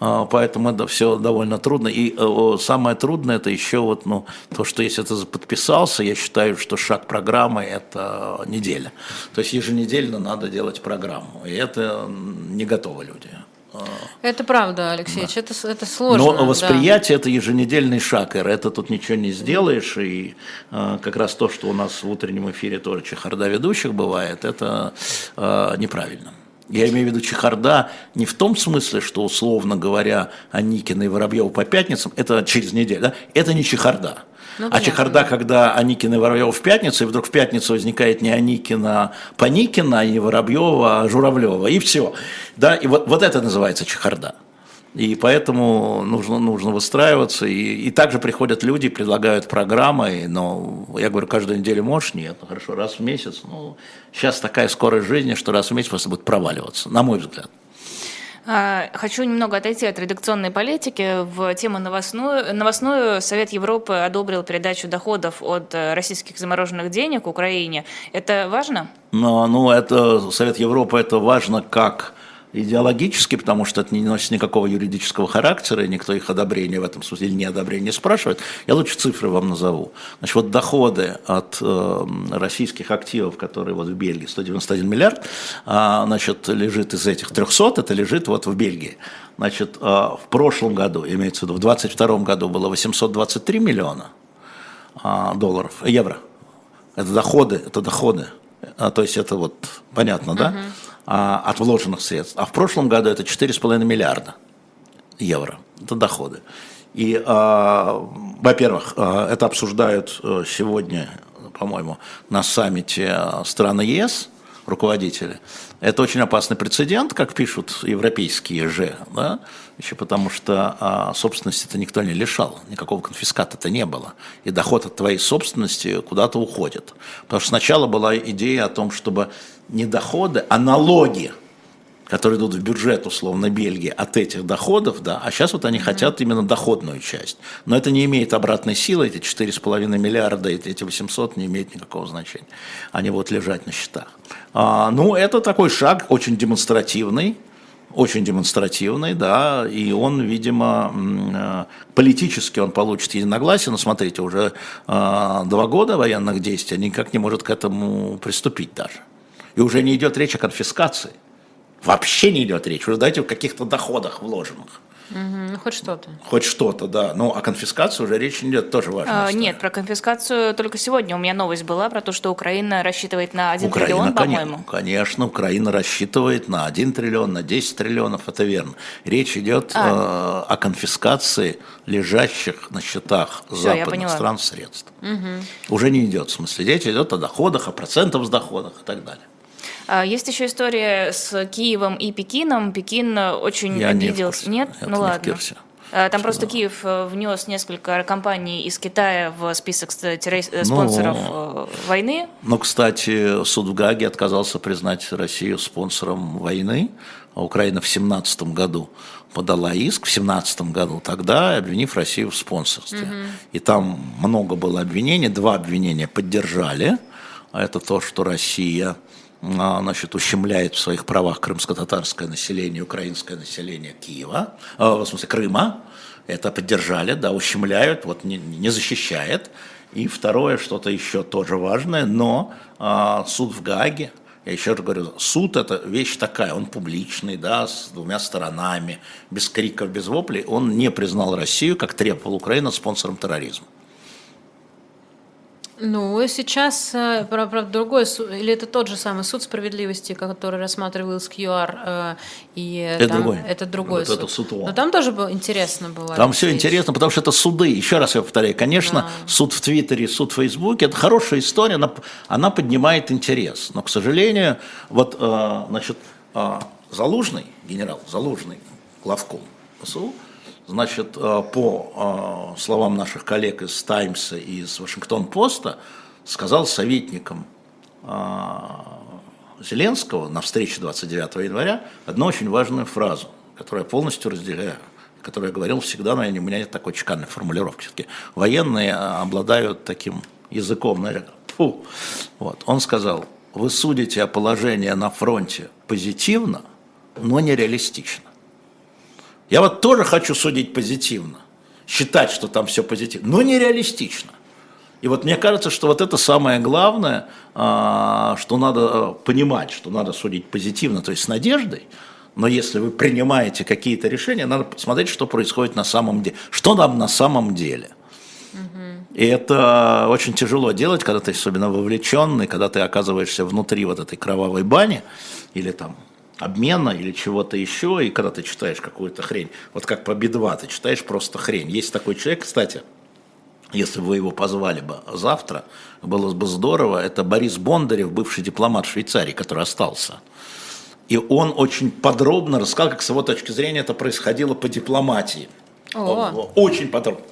Speaker 3: А, поэтому это все довольно трудно. И э, самое трудное это еще вот, ну, то, что если ты подписался, я считаю, что шаг программы – это неделя. То есть еженедельно надо делать программу. И это не готовы люди.
Speaker 2: Это правда, Алексей, да. это, это сложно.
Speaker 3: Но восприятие да. это еженедельный шаг, и это тут ничего не сделаешь, и э, как раз то, что у нас в утреннем эфире тоже чехарда ведущих бывает, это э, неправильно. Я имею в виду чехарда не в том смысле, что, условно говоря, Аникина и Воробьева по пятницам, это через неделю, да? это не чехарда. Ну, а чехарда, когда Аникина и Воробьева в пятницу, и вдруг в пятницу возникает не Аникина, Паникина, и не Воробьева, а Журавлева, и все. Да? И вот, вот это называется чехарда. И поэтому нужно, нужно выстраиваться. И, и также приходят люди, предлагают программы, но я говорю, каждую неделю можешь? Нет, ну хорошо, раз в месяц. Ну, сейчас такая скорость жизни, что раз в месяц просто будет проваливаться, на мой взгляд.
Speaker 4: А, хочу немного отойти от редакционной политики в тему новостную. Новостную Совет Европы одобрил передачу доходов от э, российских замороженных денег Украине. Это важно?
Speaker 3: Ну, ну это Совет Европы это важно как идеологически, потому что это не носит никакого юридического характера, и никто их одобрения в этом смысле или неодобрения не спрашивает. Я лучше цифры вам назову. Значит, вот доходы от э, российских активов, которые вот в Бельгии, 191 миллиард, э, значит, лежит из этих 300, это лежит вот в Бельгии. Значит, э, в прошлом году, имеется в виду, в 2022 году было 823 миллиона э, долларов, евро. Это доходы, это доходы. А, то есть это вот понятно, да? Uh-huh от вложенных средств. А в прошлом году это 4,5 миллиарда евро. Это доходы. И, а, во-первых, а, это обсуждают э, сегодня, по-моему, на саммите страны ЕС руководители. Это очень опасный прецедент, как пишут европейские же, да? еще потому что а, собственности-то никто не лишал, никакого конфиската-то не было. И доход от твоей собственности куда-то уходит. Потому что сначала была идея о том, чтобы не доходы, а налоги, которые идут в бюджет, условно, Бельгии, от этих доходов, да, а сейчас вот они хотят именно доходную часть. Но это не имеет обратной силы, эти 4,5 миллиарда, эти 800 не имеют никакого значения. Они будут лежать на счетах. А, ну, это такой шаг очень демонстративный, очень демонстративный, да, и он, видимо, э, политически он получит единогласие, но смотрите, уже э, два года военных действий, никак не может к этому приступить даже. И уже не идет речь о конфискации. Вообще не идет речь. Уже дайте о каких-то доходах вложенных.
Speaker 2: Угу, хоть что-то.
Speaker 3: Хоть что-то, да. Но о конфискации уже речь не идет, тоже важно.
Speaker 4: А, нет, про конфискацию только сегодня у меня новость была про то, что Украина рассчитывает на 1 Украина, триллион, по-моему.
Speaker 3: Конечно, Украина рассчитывает на 1 триллион, на 10 триллионов, это верно. Речь идет а. э, о конфискации лежащих на счетах Все, западных стран средств. Угу. Уже не идет, в смысле, речь идет о доходах, о процентах с доходах и так далее.
Speaker 4: А, есть еще история с Киевом и Пекином. Пекин очень Я обиделся.
Speaker 3: Не Нет?
Speaker 4: Это ну ладно. А, там просто Киев э, внес несколько компаний из Китая в список э, спонсоров ну, войны.
Speaker 3: Ну, кстати, суд в Гаге отказался признать Россию спонсором войны, а Украина в 2017 году подала иск в 2017 году, тогда обвинив Россию в спонсорстве. Угу. И там много было обвинений, два обвинения поддержали. Это то, что Россия значит, ущемляет в своих правах крымско-татарское население, украинское население Киева, а, в смысле Крыма, это поддержали, да, ущемляют, вот не, не защищает. И второе, что-то еще тоже важное, но а, суд в Гаге, я еще раз говорю, суд это вещь такая, он публичный, да, с двумя сторонами, без криков, без воплей, он не признал Россию, как требовал Украина, спонсором терроризма.
Speaker 2: Ну, сейчас, э, правда, другой суд, или это тот же самый суд справедливости, который рассматривал СКЮАР, э, и
Speaker 3: это
Speaker 2: там,
Speaker 3: другой.
Speaker 2: Это другой
Speaker 3: вот
Speaker 2: суд.
Speaker 3: Это суд
Speaker 2: Но там тоже было интересно было.
Speaker 3: Там все интересно, потому что это суды. Еще раз я повторяю, конечно, да. суд в Твиттере, суд в Фейсбуке, это хорошая история, она, она поднимает интерес. Но, к сожалению, вот, э, значит, Залужный, генерал Залужный, главком ПСУ, Значит, э, по э, словам наших коллег из Таймса и из Вашингтон-Поста, сказал советникам э, Зеленского на встрече 29 января одну очень важную фразу, которую я полностью разделяю, которую я говорил всегда, но у меня нет такой чеканной формулировки. Все-таки военные обладают таким языком, наверное, фу. Вот. Он сказал, вы судите о положении на фронте позитивно, но нереалистично. Я вот тоже хочу судить позитивно, считать, что там все позитивно, но нереалистично. И вот мне кажется, что вот это самое главное, а, что надо э, понимать, что надо судить позитивно, то есть с надеждой, но если вы принимаете какие-то решения, надо посмотреть, что происходит на самом деле, что нам на самом деле. И это очень тяжело делать, когда ты особенно вовлеченный, когда ты оказываешься внутри вот этой кровавой бани или там обмена или чего-то еще, и когда ты читаешь какую-то хрень, вот как по бедва, ты читаешь просто хрень. Есть такой человек, кстати, если бы вы его позвали бы завтра, было бы здорово, это Борис Бондарев, бывший дипломат Швейцарии, который остался. И он очень подробно рассказал, как с его точки зрения это происходило по дипломатии. О. Очень подробно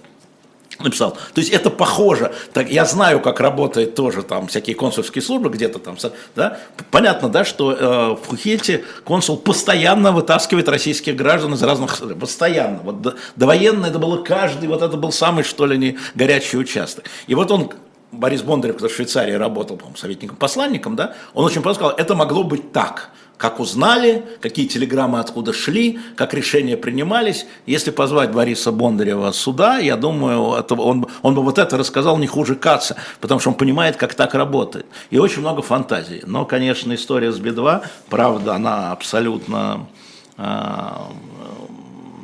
Speaker 3: написал. То есть это похоже. Так, я знаю, как работает тоже там всякие консульские службы где-то там. Да? Понятно, да, что э, в Хухете консул постоянно вытаскивает российских граждан из разных... Постоянно. Вот до, довоенно это было каждый, вот это был самый, что ли, не горячий участок. И вот он Борис Бондарев, который в Швейцарии работал, по советником-посланником, да, он очень просто сказал, это могло быть так как узнали, какие телеграммы откуда шли, как решения принимались. Если позвать Бориса Бондарева сюда, я думаю, это, он, он бы вот это рассказал не хуже Каца, потому что он понимает, как так работает. И очень много фантазий. Но, конечно, история с Би-2, правда, она абсолютно а,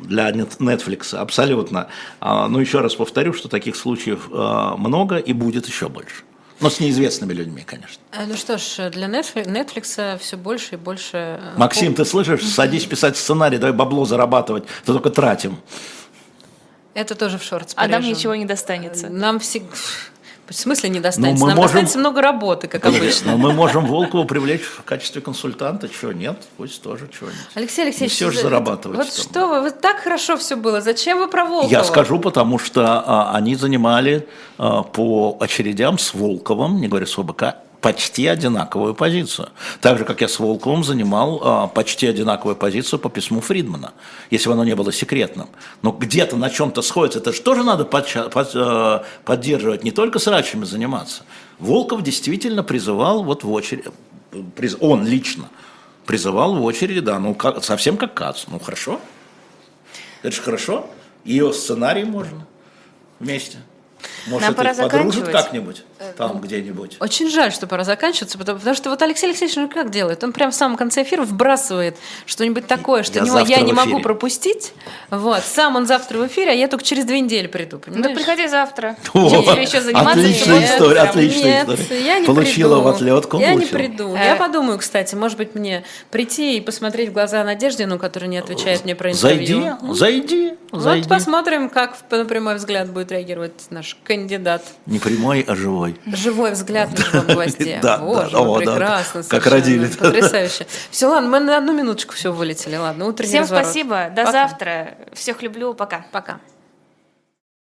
Speaker 3: для Netflix, абсолютно. А, но еще раз повторю, что таких случаев а, много и будет еще больше. Но с неизвестными людьми, конечно.
Speaker 2: Э, ну что ж, для Netflix все больше и больше... Э,
Speaker 3: Максим, ты слышишь? Садись писать сценарий, давай бабло зарабатывать, то только тратим.
Speaker 2: Это тоже в шорт.
Speaker 4: А нам ничего не достанется.
Speaker 2: Нам всегда... В смысле не достанется? Ну, Нам можем... достанется много работы, как обычно.
Speaker 3: Но мы можем Волкову привлечь в качестве консультанта. Чего нет? Пусть тоже чего-нибудь.
Speaker 2: Алексей Алексеевич,
Speaker 3: все же зарабатывать.
Speaker 2: Вот что вы, вот так хорошо все было. Зачем вы про Волкова?
Speaker 3: Я скажу, потому что а, они занимали а, по очередям с Волковым, не говоря с ОБК, почти одинаковую позицию. Так же, как я с Волковым занимал а, почти одинаковую позицию по письму Фридмана, если бы оно не было секретным. Но где-то на чем-то сходится, это же тоже надо под, под, а, поддерживать, не только с рачами заниматься. Волков действительно призывал вот в очередь, приз, он лично призывал в очереди, да, ну как, совсем как Кац, ну хорошо, это же хорошо, ее сценарий можно вместе. Может, Нам пора заканчивать. как-нибудь э, там ну, где-нибудь.
Speaker 2: Очень жаль, что пора заканчиваться, потому, потому что вот Алексей Алексеевич ну как делает? Он прям в самом конце эфира вбрасывает что-нибудь такое, что я, него, я не могу пропустить. Вот. Сам он завтра в эфире, а я только через две недели приду, понимаешь?
Speaker 4: Ну, приходи завтра.
Speaker 3: О, Чем еще заниматься? Отличная история, отличная Нет, история. я не Получила приду. в отлетку.
Speaker 2: Я получила. не приду. Я э. подумаю, кстати, может быть, мне прийти и посмотреть в глаза Надежде, ну, которая не отвечает мне про
Speaker 3: интервью. Зайди, зайди.
Speaker 2: Вот посмотрим, как на прямой взгляд будет реагировать наш кандидат.
Speaker 3: Не прямой, а живой.
Speaker 2: Живой взгляд на живом гвозде. Да, Боже,
Speaker 3: да, о,
Speaker 2: прекрасно.
Speaker 3: Как родили.
Speaker 2: Потрясающе. Все, ладно, мы на одну минуточку все вылетели. Ладно, утренний
Speaker 4: Всем спасибо. До завтра. Всех люблю. Пока.
Speaker 2: Пока.